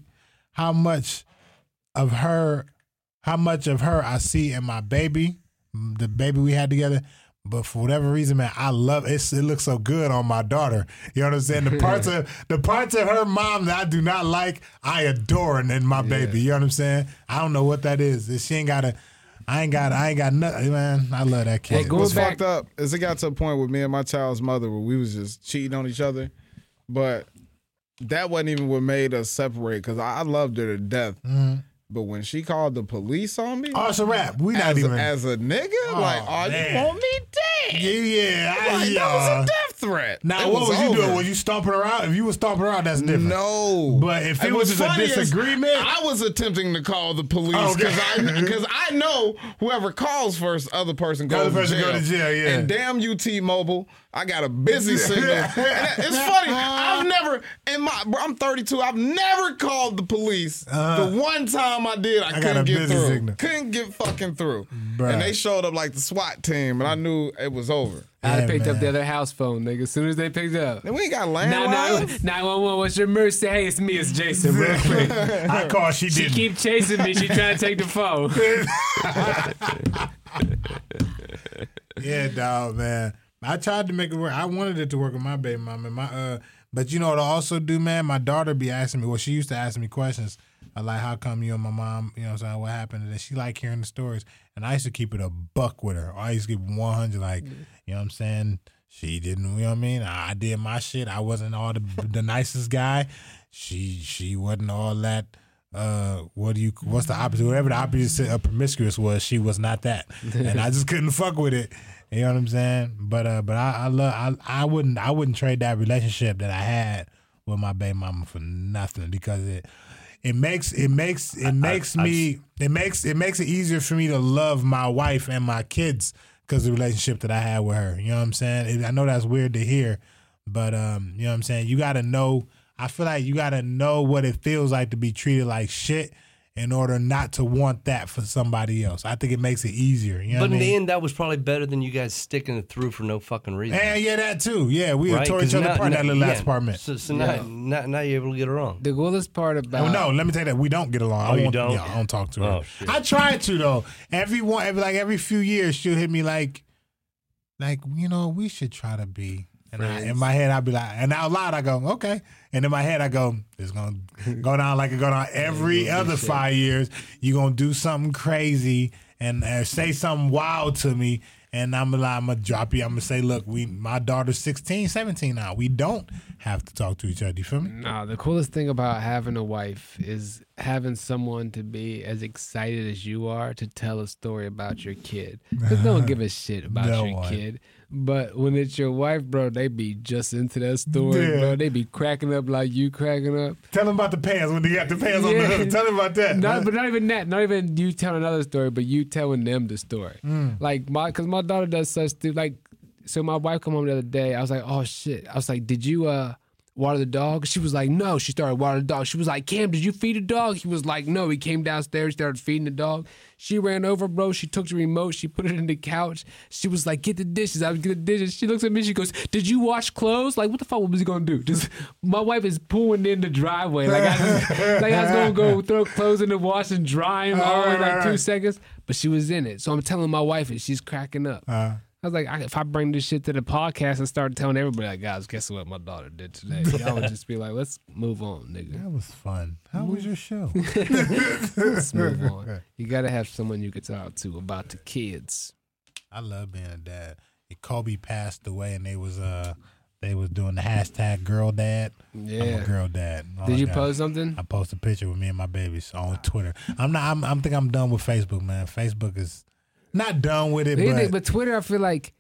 how much of her, how much of her I see in my baby, the baby we had together. But for whatever reason, man, I love it. It looks so good on my daughter. You know what I'm saying? The parts of the parts of her mom that I do not like, I adore in, in my baby. You know what I'm saying? I don't know what that is. She ain't got a. I ain't got. I ain't got nothing, man. I love that kid. Hey, go What's back- fucked up is it got to a point with me and my child's mother where we was just cheating on each other, but that wasn't even what made us separate because I I loved her to death. Mm-hmm. But when she called the police on me, oh, it's a rap. We not as, even. a, as a nigga, oh, like, oh, man. you want me dead? yeah, yeah. Like, yeah. that was a death threat. Now, It what was you doing? Was you stomping her out? If you was stomping her out, that's different. No, But if it And was what's just a disagreement- I was attempting to call the police Oh, because okay. I because I know whoever calls first, other person goes Other person to jail. go to jail, yeah. And damn you, T-Mobile, I got a busy signal. It's funny. I've never in my bro, I'm 32. I've never called the police. the one time I did, I, Uh-huh. couldn't get through. signal. Couldn't get fucking through. Bruh. And they showed up like the SWAT team, and I knew it was over. I Yeah, picked up the other house phone, nigga. As soon as they picked up. And we ain't got landlines. nine one one. What's your mercy? Hey, it's me. It's Jason. Real quick. I call. She She didn't. keep chasing me. She trying to take the phone. Yeah, dog, man. I tried to make it work. I wanted it to work with my baby mama. My uh, but you know what I also do, man. My daughter be asking me. Well, she used to ask me questions uh, like, "How come you and my mom? You know, what I'm saying what happened?" And she like hearing the stories. And I used to keep it a buck with her. I used to keep 100. Like, you know, what I'm saying she didn't. You know what I mean? I, I did my shit. I wasn't all the the nicest guy. She she wasn't all that. Uh, what do you? What's the opposite? Whatever the opposite of promiscuous was, she was not that, and I just couldn't fuck with it. You know what I'm saying? But uh, but I, I love. I I wouldn't I wouldn't trade that relationship that I had with my baby mama for nothing because it it makes it makes it makes me it makes it makes it easier for me to love my wife and my kids because the relationship that I had with her. You know what I'm saying? It, I know that's weird to hear, but um, you know what I'm saying. You got to know. I feel like you got to know what it feels like to be treated like shit in order not to want that for somebody else. I think it makes it easier. You know But what I in the end, that was probably better than you guys sticking it through for no fucking reason. And yeah, that too. Yeah, we right? tore 'Cause each other now- apart in that now- little last yeah. apartment. So, so now, now, now you're able to get along. The coolest part about Oh, no, let me tell you that we don't get along. I Oh, you won't- don't? Yeah, I don't talk to oh, her. Oh, shit. I try to though. Every one, every like every few years, she'll hit me like, like you know, we should try to be. And I, in my head, I'd be like, and out loud, I go, okay. And in my head, I go, it's gonna go down like it go down every other five years. You are gonna do something crazy and uh, say something wild to me, and I'm gonna, I'm gonna drop you. I'm gonna say, look, we, my daughter's 16, 17 now. We don't have to talk to each other. You feel me? Nah, the coolest thing about having a wife is having someone to be as excited as you are to tell a story about your kid. Because no one give a shit about No your one. kid. But when it's your wife, bro, they be just into that story, Yeah. bro. They be cracking up like you cracking up. Tell them about the pants when they got the pants on the hood. Tell them about that. Not, but not even that. Not even you telling another story, but you telling them the story. Mm. Like my, cause my daughter does such stu- like. So my wife come home the other day. I was like, oh shit. I was like, did you uh water the dog? She was like, no. She started watering the dog. She was like, Cam, did you feed the dog? He was like, no. He came downstairs, started feeding the dog. She ran over, bro. She took the remote. She put it in the couch. She was like, get the dishes. I was get the dishes. She looks at me. She goes, did you wash clothes? Like, what the fuck was he gonna do? Just my wife is pulling in the driveway. Like I, just, like I was gonna go throw clothes in the wash and dry them all in like right, two right. seconds. But she was in it. So I'm telling my wife, and she's cracking up. Uh, I was like, I, if I bring this shit to the podcast and start telling everybody, like, guys, guess what my daughter did today? Y'all would just be like, let's move on, nigga. that was fun. How was your show? Let's move on. You gotta have someone you could talk to about the kids. I love being a dad. Kobe passed away, and they was uh they was doing the hashtag girl dad. I'm Yeah. a girl dad. All Did you got- post something? I post a picture with me and my babies on Twitter. I'm not. I'm. I'm think I'm done with Facebook, man. Facebook is not done with it, But, but, but Twitter, I feel like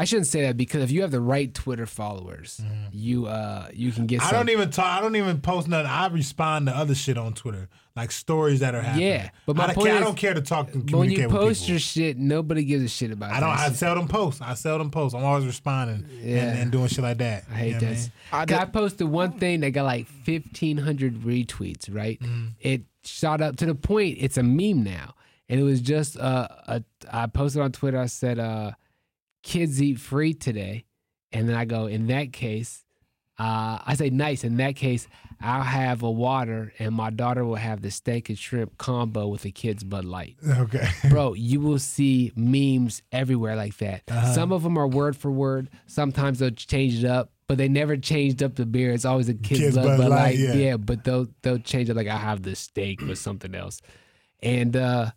I shouldn't say that because if you have the right Twitter followers, you uh you can get. Mm-hmm. I some- don't even talk. I don't even post nothing. I respond to other shit on Twitter, like stories that are happening. Yeah, but my I, don't point care, I don't care to talk To But when you post people. your shit, nobody gives a shit about. I don't. that I shit. seldom post. I seldom post. I'm always responding Yeah. and, and doing shit like that. I hate You know what I this. mean? I I, posted one thing that got like fifteen hundred retweets. Right, Mm-hmm. it shot up to the point it's a meme now, and it was just uh, a. I posted on Twitter. I said, uh, "Kids eat free today," and then I go, "In that case." Uh, I say nice. In that case, I'll have a water, and my daughter will have the steak and shrimp combo with the kids' Bud Light. Okay. Bro, you will see memes everywhere like that. Uh-huh. Some of them are word for word. Sometimes they'll change it up, but they never changed up the beer. It's always a kids, Kids Bud Light, Light. yeah. Yeah. but they'll they'll change it like I have the steak with something else, and uh,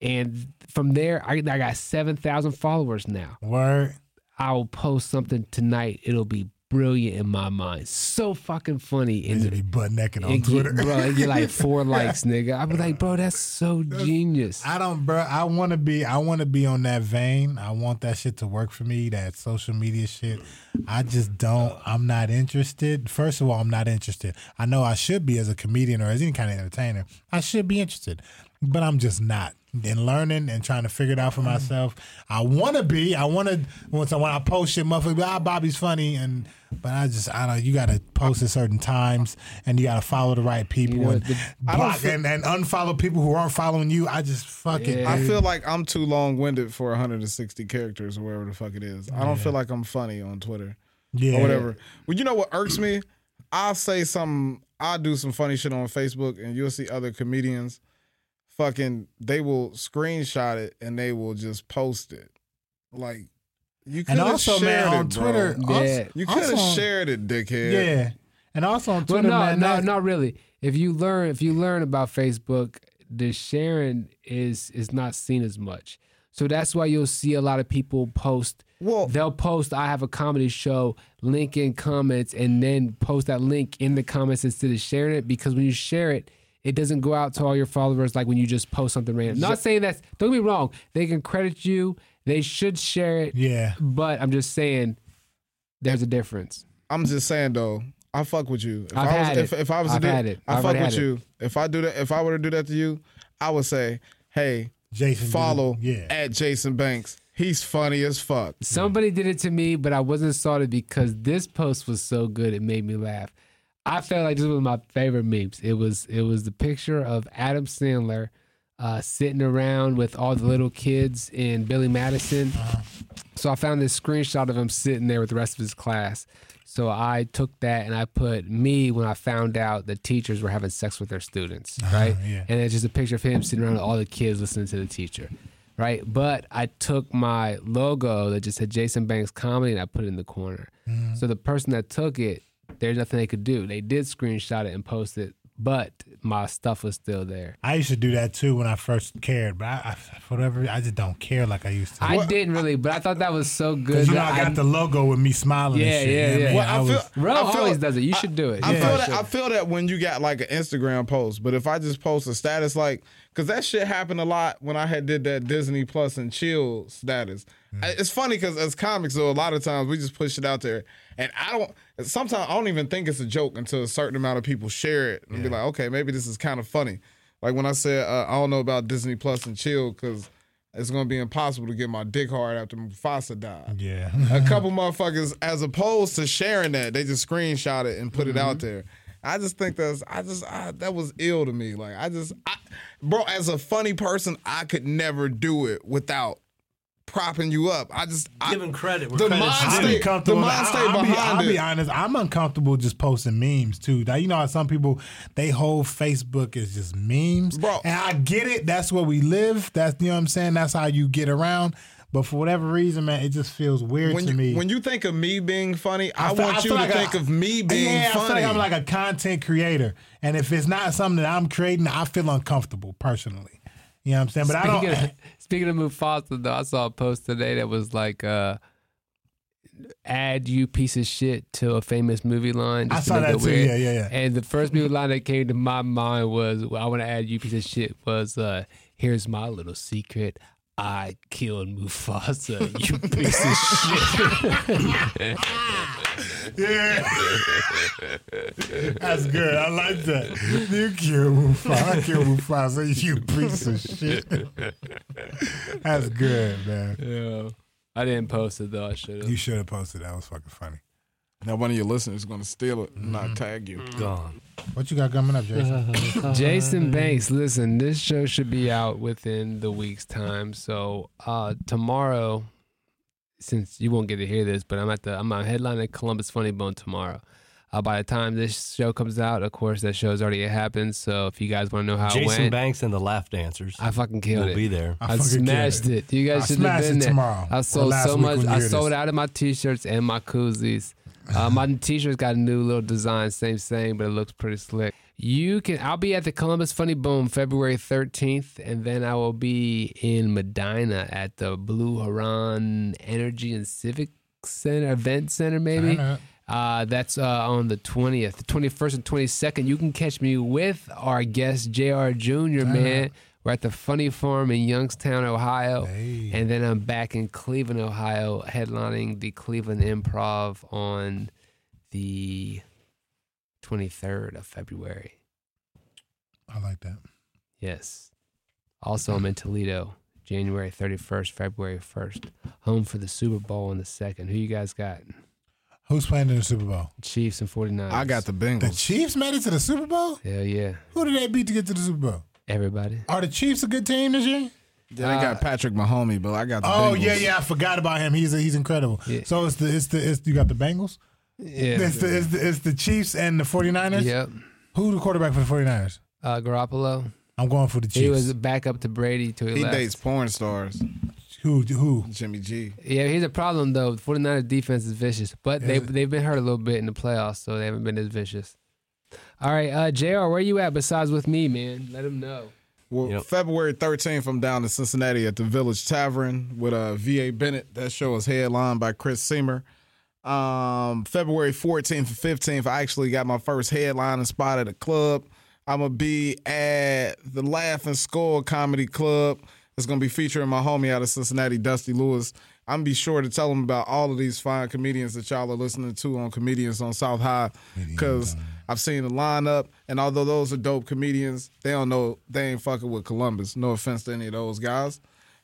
and from there I, I got seven thousand followers now. Word. I will post something tonight. It'll be brilliant in my mind. So fucking funny. And should be butt naked on it Twitter. get, bro, it get like four likes, nigga. I be like, bro, that's so genius. I don't, bro. I want to be. I want to be on that vein. I want that shit to work for me. That social media shit. I just don't. I'm not interested. First of all, I'm not interested. I know I should be as a comedian or as any kind of entertainer. I should be interested, but I'm just not. In learning and trying to figure it out for myself, I want to be. I want to. Once I when I post shit, motherfucker, ah, Bobby's funny, and but I just I don't. You got to post at certain times, and you got to follow the right people You know, and the- block and, and unfollow people who aren't following you. I just fuck it. Yeah. I feel like I'm too long winded for 160 characters or whatever the fuck it is. I don't feel like I'm funny on Twitter yeah. or whatever. Well, you know what irks me? I'll say something, I'll do some funny shit on Facebook and you'll see other comedians fucking, they will screenshot it and they will just post it. Like, you could have also, shared man, on it, bro. Twitter, Yeah. also, You could have shared it, dickhead. Yeah, and also on Well, Twitter, no, man. no, that- not really. If you learn, if you learn about Facebook, the sharing is is not seen as much. So that's why you'll see a lot of people post. Well- they'll post, "I have a comedy show," link in comments, and then post that link in the comments instead of sharing it. Because when you share it, it doesn't go out to all your followers like when you just post something random. Not saying that. Don't get me wrong. They can credit you. They should share it. Yeah, But I'm just saying, there's a difference. I'm just saying though, I fuck with you. If I've I was, had if, it. if I was to I've do, had it. I I've fuck with had it. you. If I do that, if I were to do that to you, I would say, hey, Jason. follow Yeah, at Jason Banks. He's funny as fuck. Somebody did it to me, but I wasn't salty because this post was so good it made me laugh. I felt like this was my favorite memes. It was it was the picture of Adam Sandler uh, sitting around with all the little kids in Billy Madison. So I found this screenshot of him sitting there with the rest of his class. So I took that and I put me when I found out the teachers were having sex with their students, right? yeah. And it's just a picture of him sitting around with all the kids listening to the teacher. right? But I took my logo that just said Jason Banks Comedy and I put it in the corner. So the person that took it, there's nothing they could do. They did screenshot it and post it, but my stuff was still there. I used to do that too when I first cared, but I, I, whatever I just don't care like I used to. I didn't really, but I thought that was so good. Because you know I got the logo with me smiling. Yeah, and shit, yeah, you I yeah. Well, I I was- feel- Ro I feel- always does it. You should do it. I Yeah. feel that. I feel that when you got like an Instagram post, but if I just post a status like, because that shit happened a lot when I had did that Disney Plus and chill status. Mm. It's funny because as comics, though, a lot of times we just push it out there, and I don't. Sometimes I don't even think it's a joke until a certain amount of people share it and be like, okay, maybe this is kind of funny. Like when I said uh, I don't know about Disney Plus and chill because it's gonna be impossible to get my dick hard after Mufasa died yeah. a couple motherfuckers, as opposed to sharing that, they just screenshot it and put it out there. I just think that's, I just, I, that was ill to me. Like, I just, I, bro, as a funny person, I could never do it without propping you up. I just, I, Giving credit. where the credit's mind state- the mind state I'll, I'll be, behind I'll be honest. I'm uncomfortable just posting memes too. Now, you know how some people they whole Facebook is just memes, Bro. And I get it. That's where we live. That's you know what I'm saying. That's how you get around. But for whatever reason, man, it just feels weird when to you, me. when you think of me being funny, I, feel- want you to like think I- of me being yeah, I feel funny. like I'm like a content creator, and if it's not something that I'm creating, I feel uncomfortable personally. You know what I'm saying? But I Speaking don't. of, speaking of Mufasa, though, I saw a post today that was like, uh, add you piece of shit to a famous movie line. I saw that too. weird. Yeah, yeah, yeah. And the first movie line that came to my mind was, I want to add you piece of shit, was, uh, here's my little secret. I killed Mufasa, you piece of shit. Yeah. That's good. I like that. You kill Mufasa. I kill Mufasa. You piece of shit. That's good, man. yeah. I didn't post it though. I should You should have posted that. That was fucking funny. now one of your listeners is going to steal it and Mm-hmm. not tag you. Gone. What you got coming up, Jason? Jason Banks, listen, this show should be out within the week's time. So uh, tomorrow, since you won't get to hear this, but I'm at the I'm a headline at Columbus Funny Bone tomorrow. Uh, by the time this show comes out, of course, that show's already happened. So if you guys want to know how it Jason went, Banks and the Laugh Dancers I fucking killed will it. be there. I I, fucking smashed killed it. You guys I should have been it there. tomorrow, I sold so much. I sold this. out of my t-shirts and my koozies. Uh, my t-shirts got a new little design, same same, but it looks pretty slick. You can. I'll be at the Columbus Funny Bone February 13th, and then I will be in Medina at the Blue Heron Energy and Civic Center Event Center, maybe. Uh, that's uh, on the 20th, the 21st and 22nd. You can catch me with our guest, JR Jr., man. We're at the Funny Farm in Youngstown, Ohio. Hey. And then I'm back in Cleveland, Ohio, headlining the Cleveland Improv on the 23rd of February. I like that. Yes. Also, I'm in Toledo, January 31st, February 1st. Home for the Super Bowl on the 2nd. Who you guys got? Who's playing in the Super Bowl? Chiefs and 49ers. I got the Bengals. The Chiefs made it to the Super Bowl? Hell yeah. Who did they beat to get to the Super Bowl? Everybody. Are the Chiefs a good team this year? Yeah, they got uh, Patrick Mahomes, but I got the Oh Bengals. yeah, yeah. I forgot about him. He's he's incredible. Yeah. So it's the it's the it's you got the Bengals. Yeah. It's the, it's the it's the Chiefs and the 49ers. Yep. Who the quarterback for the 49ers? Uh, Garoppolo. I'm going for the Chiefs. He was back up to Brady till he, He left. dates porn stars. who who? Jimmy G. Yeah, here's a problem though. The 49ers defense is vicious, but they they've been hurt a little bit in the playoffs, so they haven't been as vicious. All right, uh, Jr. Where you at besides with me, man? Let him know. Well, Yep. February 13th, I'm down in Cincinnati at the Village Tavern with uh, V.A. Bennett. That show is headlined by Chris Seamer. Um, February 14th and 15th, I actually got my first headlining spot at a club. I'm to be at the Laugh and Skull Comedy Club. It's to be featuring my homie out of Cincinnati, Dusty Lewis. I'm to be sure to tell him about all of these fine comedians that y'all are listening to on Comedians on South High because I've seen the lineup. And although those are dope comedians, they don't know, they ain't fucking with Columbus. No offense to any of those guys.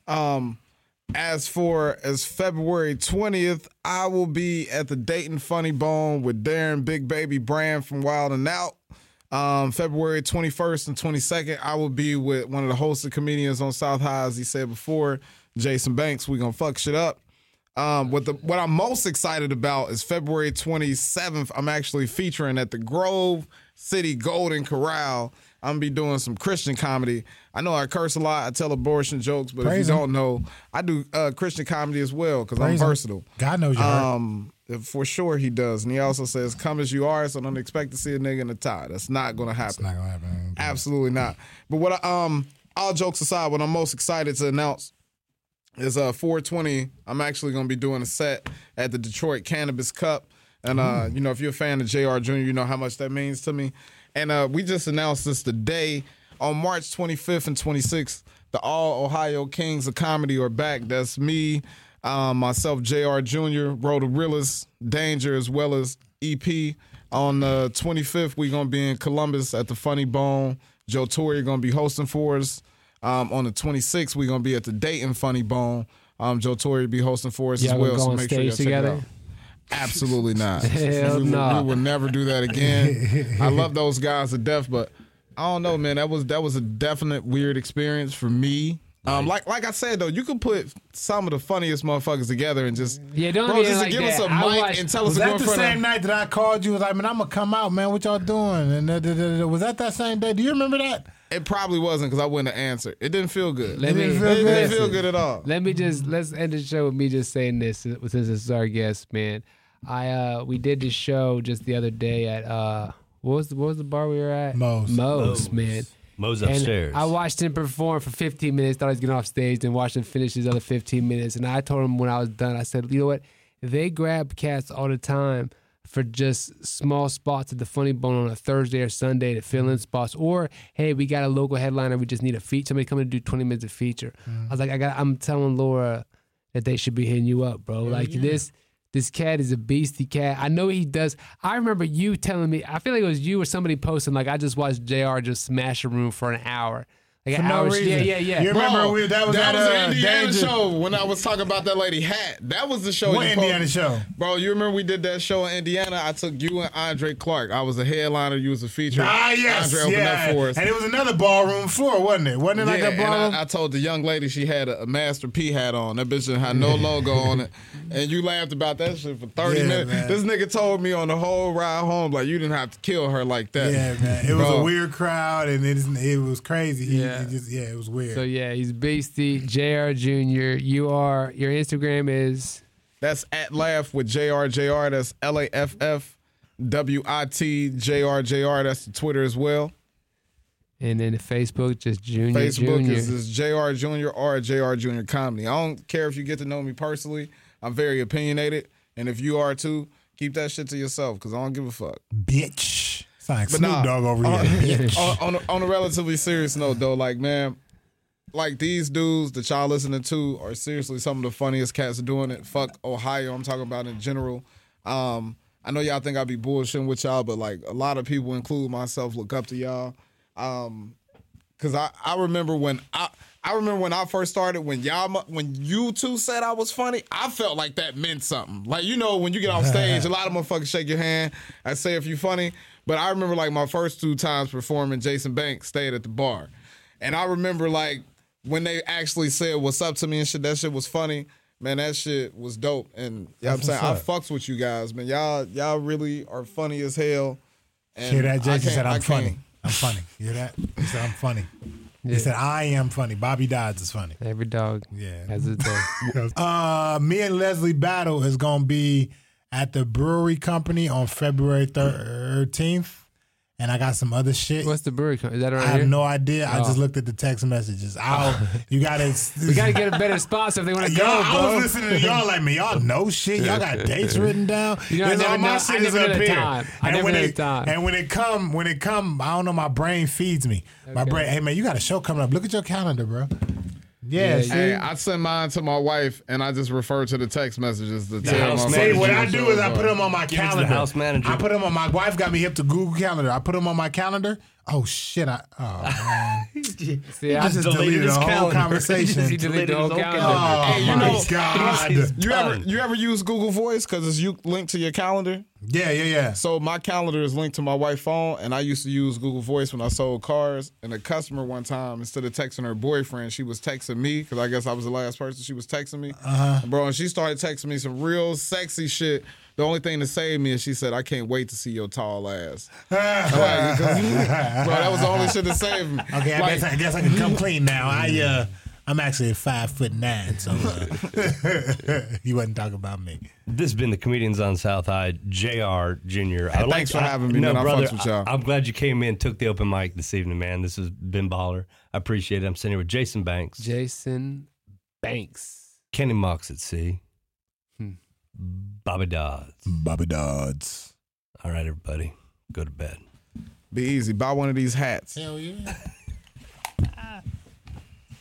Um, as for as February 20th, I will be at the Dayton Funny Bone with Darren Big Baby Brand from Wild and Out. Um, February 21st and 22nd, I will be with one of the hosted comedians on South High, as he said before, Jason Banks. we gonna fuck shit up. Um, what the what I'm most excited about is February 27th. I'm actually featuring at the Grove City Golden Corral. I'm gonna be doing some Christian comedy. I know I curse a lot. I tell abortion jokes, but Praise if you him. don't know, I do uh, Christian comedy as well because I'm Praise him. versatile. God knows heart. Um, for sure he does, and he also says, "Come as you are." So don't expect to see a nigga in a tie. That's not gonna happen. It's not gonna happen. Absolutely not. But what I, um all jokes aside, what I'm most excited to announce is uh 420. I'm actually gonna be doing a set at the Detroit Cannabis Cup. And uh, you know, if you're a fan of JR Jr., you know how much that means to me. And uh we just announced this today on March 25th and 26th. The All Ohio Kings of Comedy are back. That's me, um, myself, JR Jr., Rhoda Realist, Danger, as well as EP. On the 25th, we're gonna be in Columbus at the Funny Bone. Joe Torre gonna be hosting for us. Um, on the 26th, we're gonna be at the Dayton Funny Bone. Um, Joe Torre will be hosting for us Y'all as well. so make sure y'all check it together? out. Absolutely not. Hell we, will- no. we will never do that again. I love those guys to death, but I don't know, man. That was that was a definite weird experience for me. Um, like like I said though, you could put some of the funniest motherfuckers together and just Yeah, don't bro, just like give us that. a I mic watched- and tell Was us to go that in the front same of. night that I called you? Was like, man, I'm gonna come out, man. What y'all doing? And da, da, da, da. was that that same day? Do you remember that? It probably wasn't because I wouldn't have answered. It didn't feel good. Let it me- didn't, feel it didn't good. feel good at all. Let me just let's end the show with me just saying this since this is our guest, man. I uh we did this show just the other day at uh what was the, what was the bar we were at? Moe's. Moe's, man. Mo's And upstairs. I watched him perform for 15 minutes. Thought he was getting off stage, Then watched him finish his other 15 minutes. And I told him when I was done, I said, you know what? They grab cats all the time for just small spots at the Funny Bone on a Thursday or Sunday to fill in spots. Or hey, we got a local headliner. We just need a feature. Somebody coming to do 20 minutes of feature. I was like, I got. I'm telling Laura that they should be hitting you up, bro. like this. This cat is a beastie cat. I know he does. I remember you telling me. I feel like it was you or somebody posting like I just watched Jr. just smash a room for an hour. Like For no hour. reason. Yeah, yeah, yeah. You remember Bro, we, that was that at was uh, the Indiana Danger- show when I was talking about that lady hat. That was the show. What Indiana posted. show? Bro, you remember we did that show in Indiana? I took you and Andre Clark. I was a headliner. You was a feature. Ah, yes, Andre opened yeah. that for us. And it was another ballroom floor, wasn't it? Wasn't it like a ballroom? I, I told the young lady she had a, a Master P hat on. That bitch didn't have no logo on it. And you laughed about that shit for 30 Yeah, minutes. man. This nigga told me on the whole ride home, like, you didn't have to kill her like that. yeah, man. It was a weird crowd, and it, it was crazy. He, Yeah. He just, yeah, it was weird. So yeah, he's beastie. Jr. Jr. You are. Your Instagram is. That's at laugh with Jr. Jr. That's L A F F W I T J R J R. That's the Twitter as well. And then the Facebook, just Junior Facebook Junior. is, is JR Junior or JR Junior Comedy. I don't care if you get to know me personally. I'm very opinionated. And if you are too, keep that shit to yourself because I don't give a fuck. Bitch. Like But Snoop nah, Dogg over on, here. on, on, a, on a relatively serious note, though, like, man, like these dudes that y'all listening to are seriously some of the funniest cats doing it. Fuck Ohio, I'm talking about in general. Um, I know y'all think I be bullshitting with y'all, but like a lot of people, include myself, look up to y'all. Um, Cause I, I remember when I I remember when I first started when y'all when you two said I was funny I felt like that meant something like you know when you get off stage a lot of motherfuckers shake your hand I say if you're funny but I remember like my first two times performing Jason Banks stayed at the bar and I remember like when they actually said what's up to me and shit that shit was funny man that shit was dope and you know what I'm saying I fucks with you guys man y'all y'all really are funny as hell and Hear that? Jason said, I I'm funny. I'm funny. You hear that? He said, I'm funny. He said, I am funny. Bobby Dodds is funny. Every dog Yeah. has a day. Uh, me and Leslie Battle is going to be at the Brewery Company on February 13th. And I got some other shit. What's the brewery? Is that right I have here? no idea. I Oh. just looked at the text messages. I'll, you got to. we gotta get a better sponsor if they want to go, Y'all, bro. I was listening to y'all like, me. y'all know shit. Y'all got dates written down. You know, I never all my know- shit is up here. time. I and never when it, time. And when it come, when it come, I don't know. My brain feeds me. My brain. Hey man, you got a show coming up. Look at your calendar, bro. Yeah. Yeah, see? Hey, I send mine to my wife, and I just refer to the text messages to tell house See, manager what I do is I put them on my Give the calendar. house manager. I put them on my wife got me hip to Google Calendar. I put them on my calendar. Oh shit! I oh man, See, I I just deleted deleted his the whole calendar. conversation. He deleted the whole calendar. Oh Hey, you my know- god! You ever you ever use Google Voice because it's you linked to your calendar? Yeah, yeah, yeah. So my calendar is linked to my wife's phone, and I used to use Google Voice when I sold cars. And a customer one time, instead of texting her boyfriend, she was texting me because I guess I was the last person she was texting me. Uh-huh. Bro, and she started texting me some real sexy shit. The only thing to save me is she said, "I can't wait to see your tall ass." Like, 'cause- bro, that was the only shit that saved me. Okay, I, guess, I guess I can come clean now. I uh, I'm actually five foot nine, so uh, you wasn't talking about me. This has been the comedians on South High, Jr. Junior. I thanks for having me, man. I brother, fucks with y'all. I, am glad you came in, took the open mic this evening, man. This has been baller. I appreciate it. I'm sitting here with Jason Banks, Jason Banks. Kenny Mox at Sea, Hmm. Bobby Dodds. Bobby Dodds. All right, everybody, go to bed. Be easy. Buy one of these hats. Hell yeah.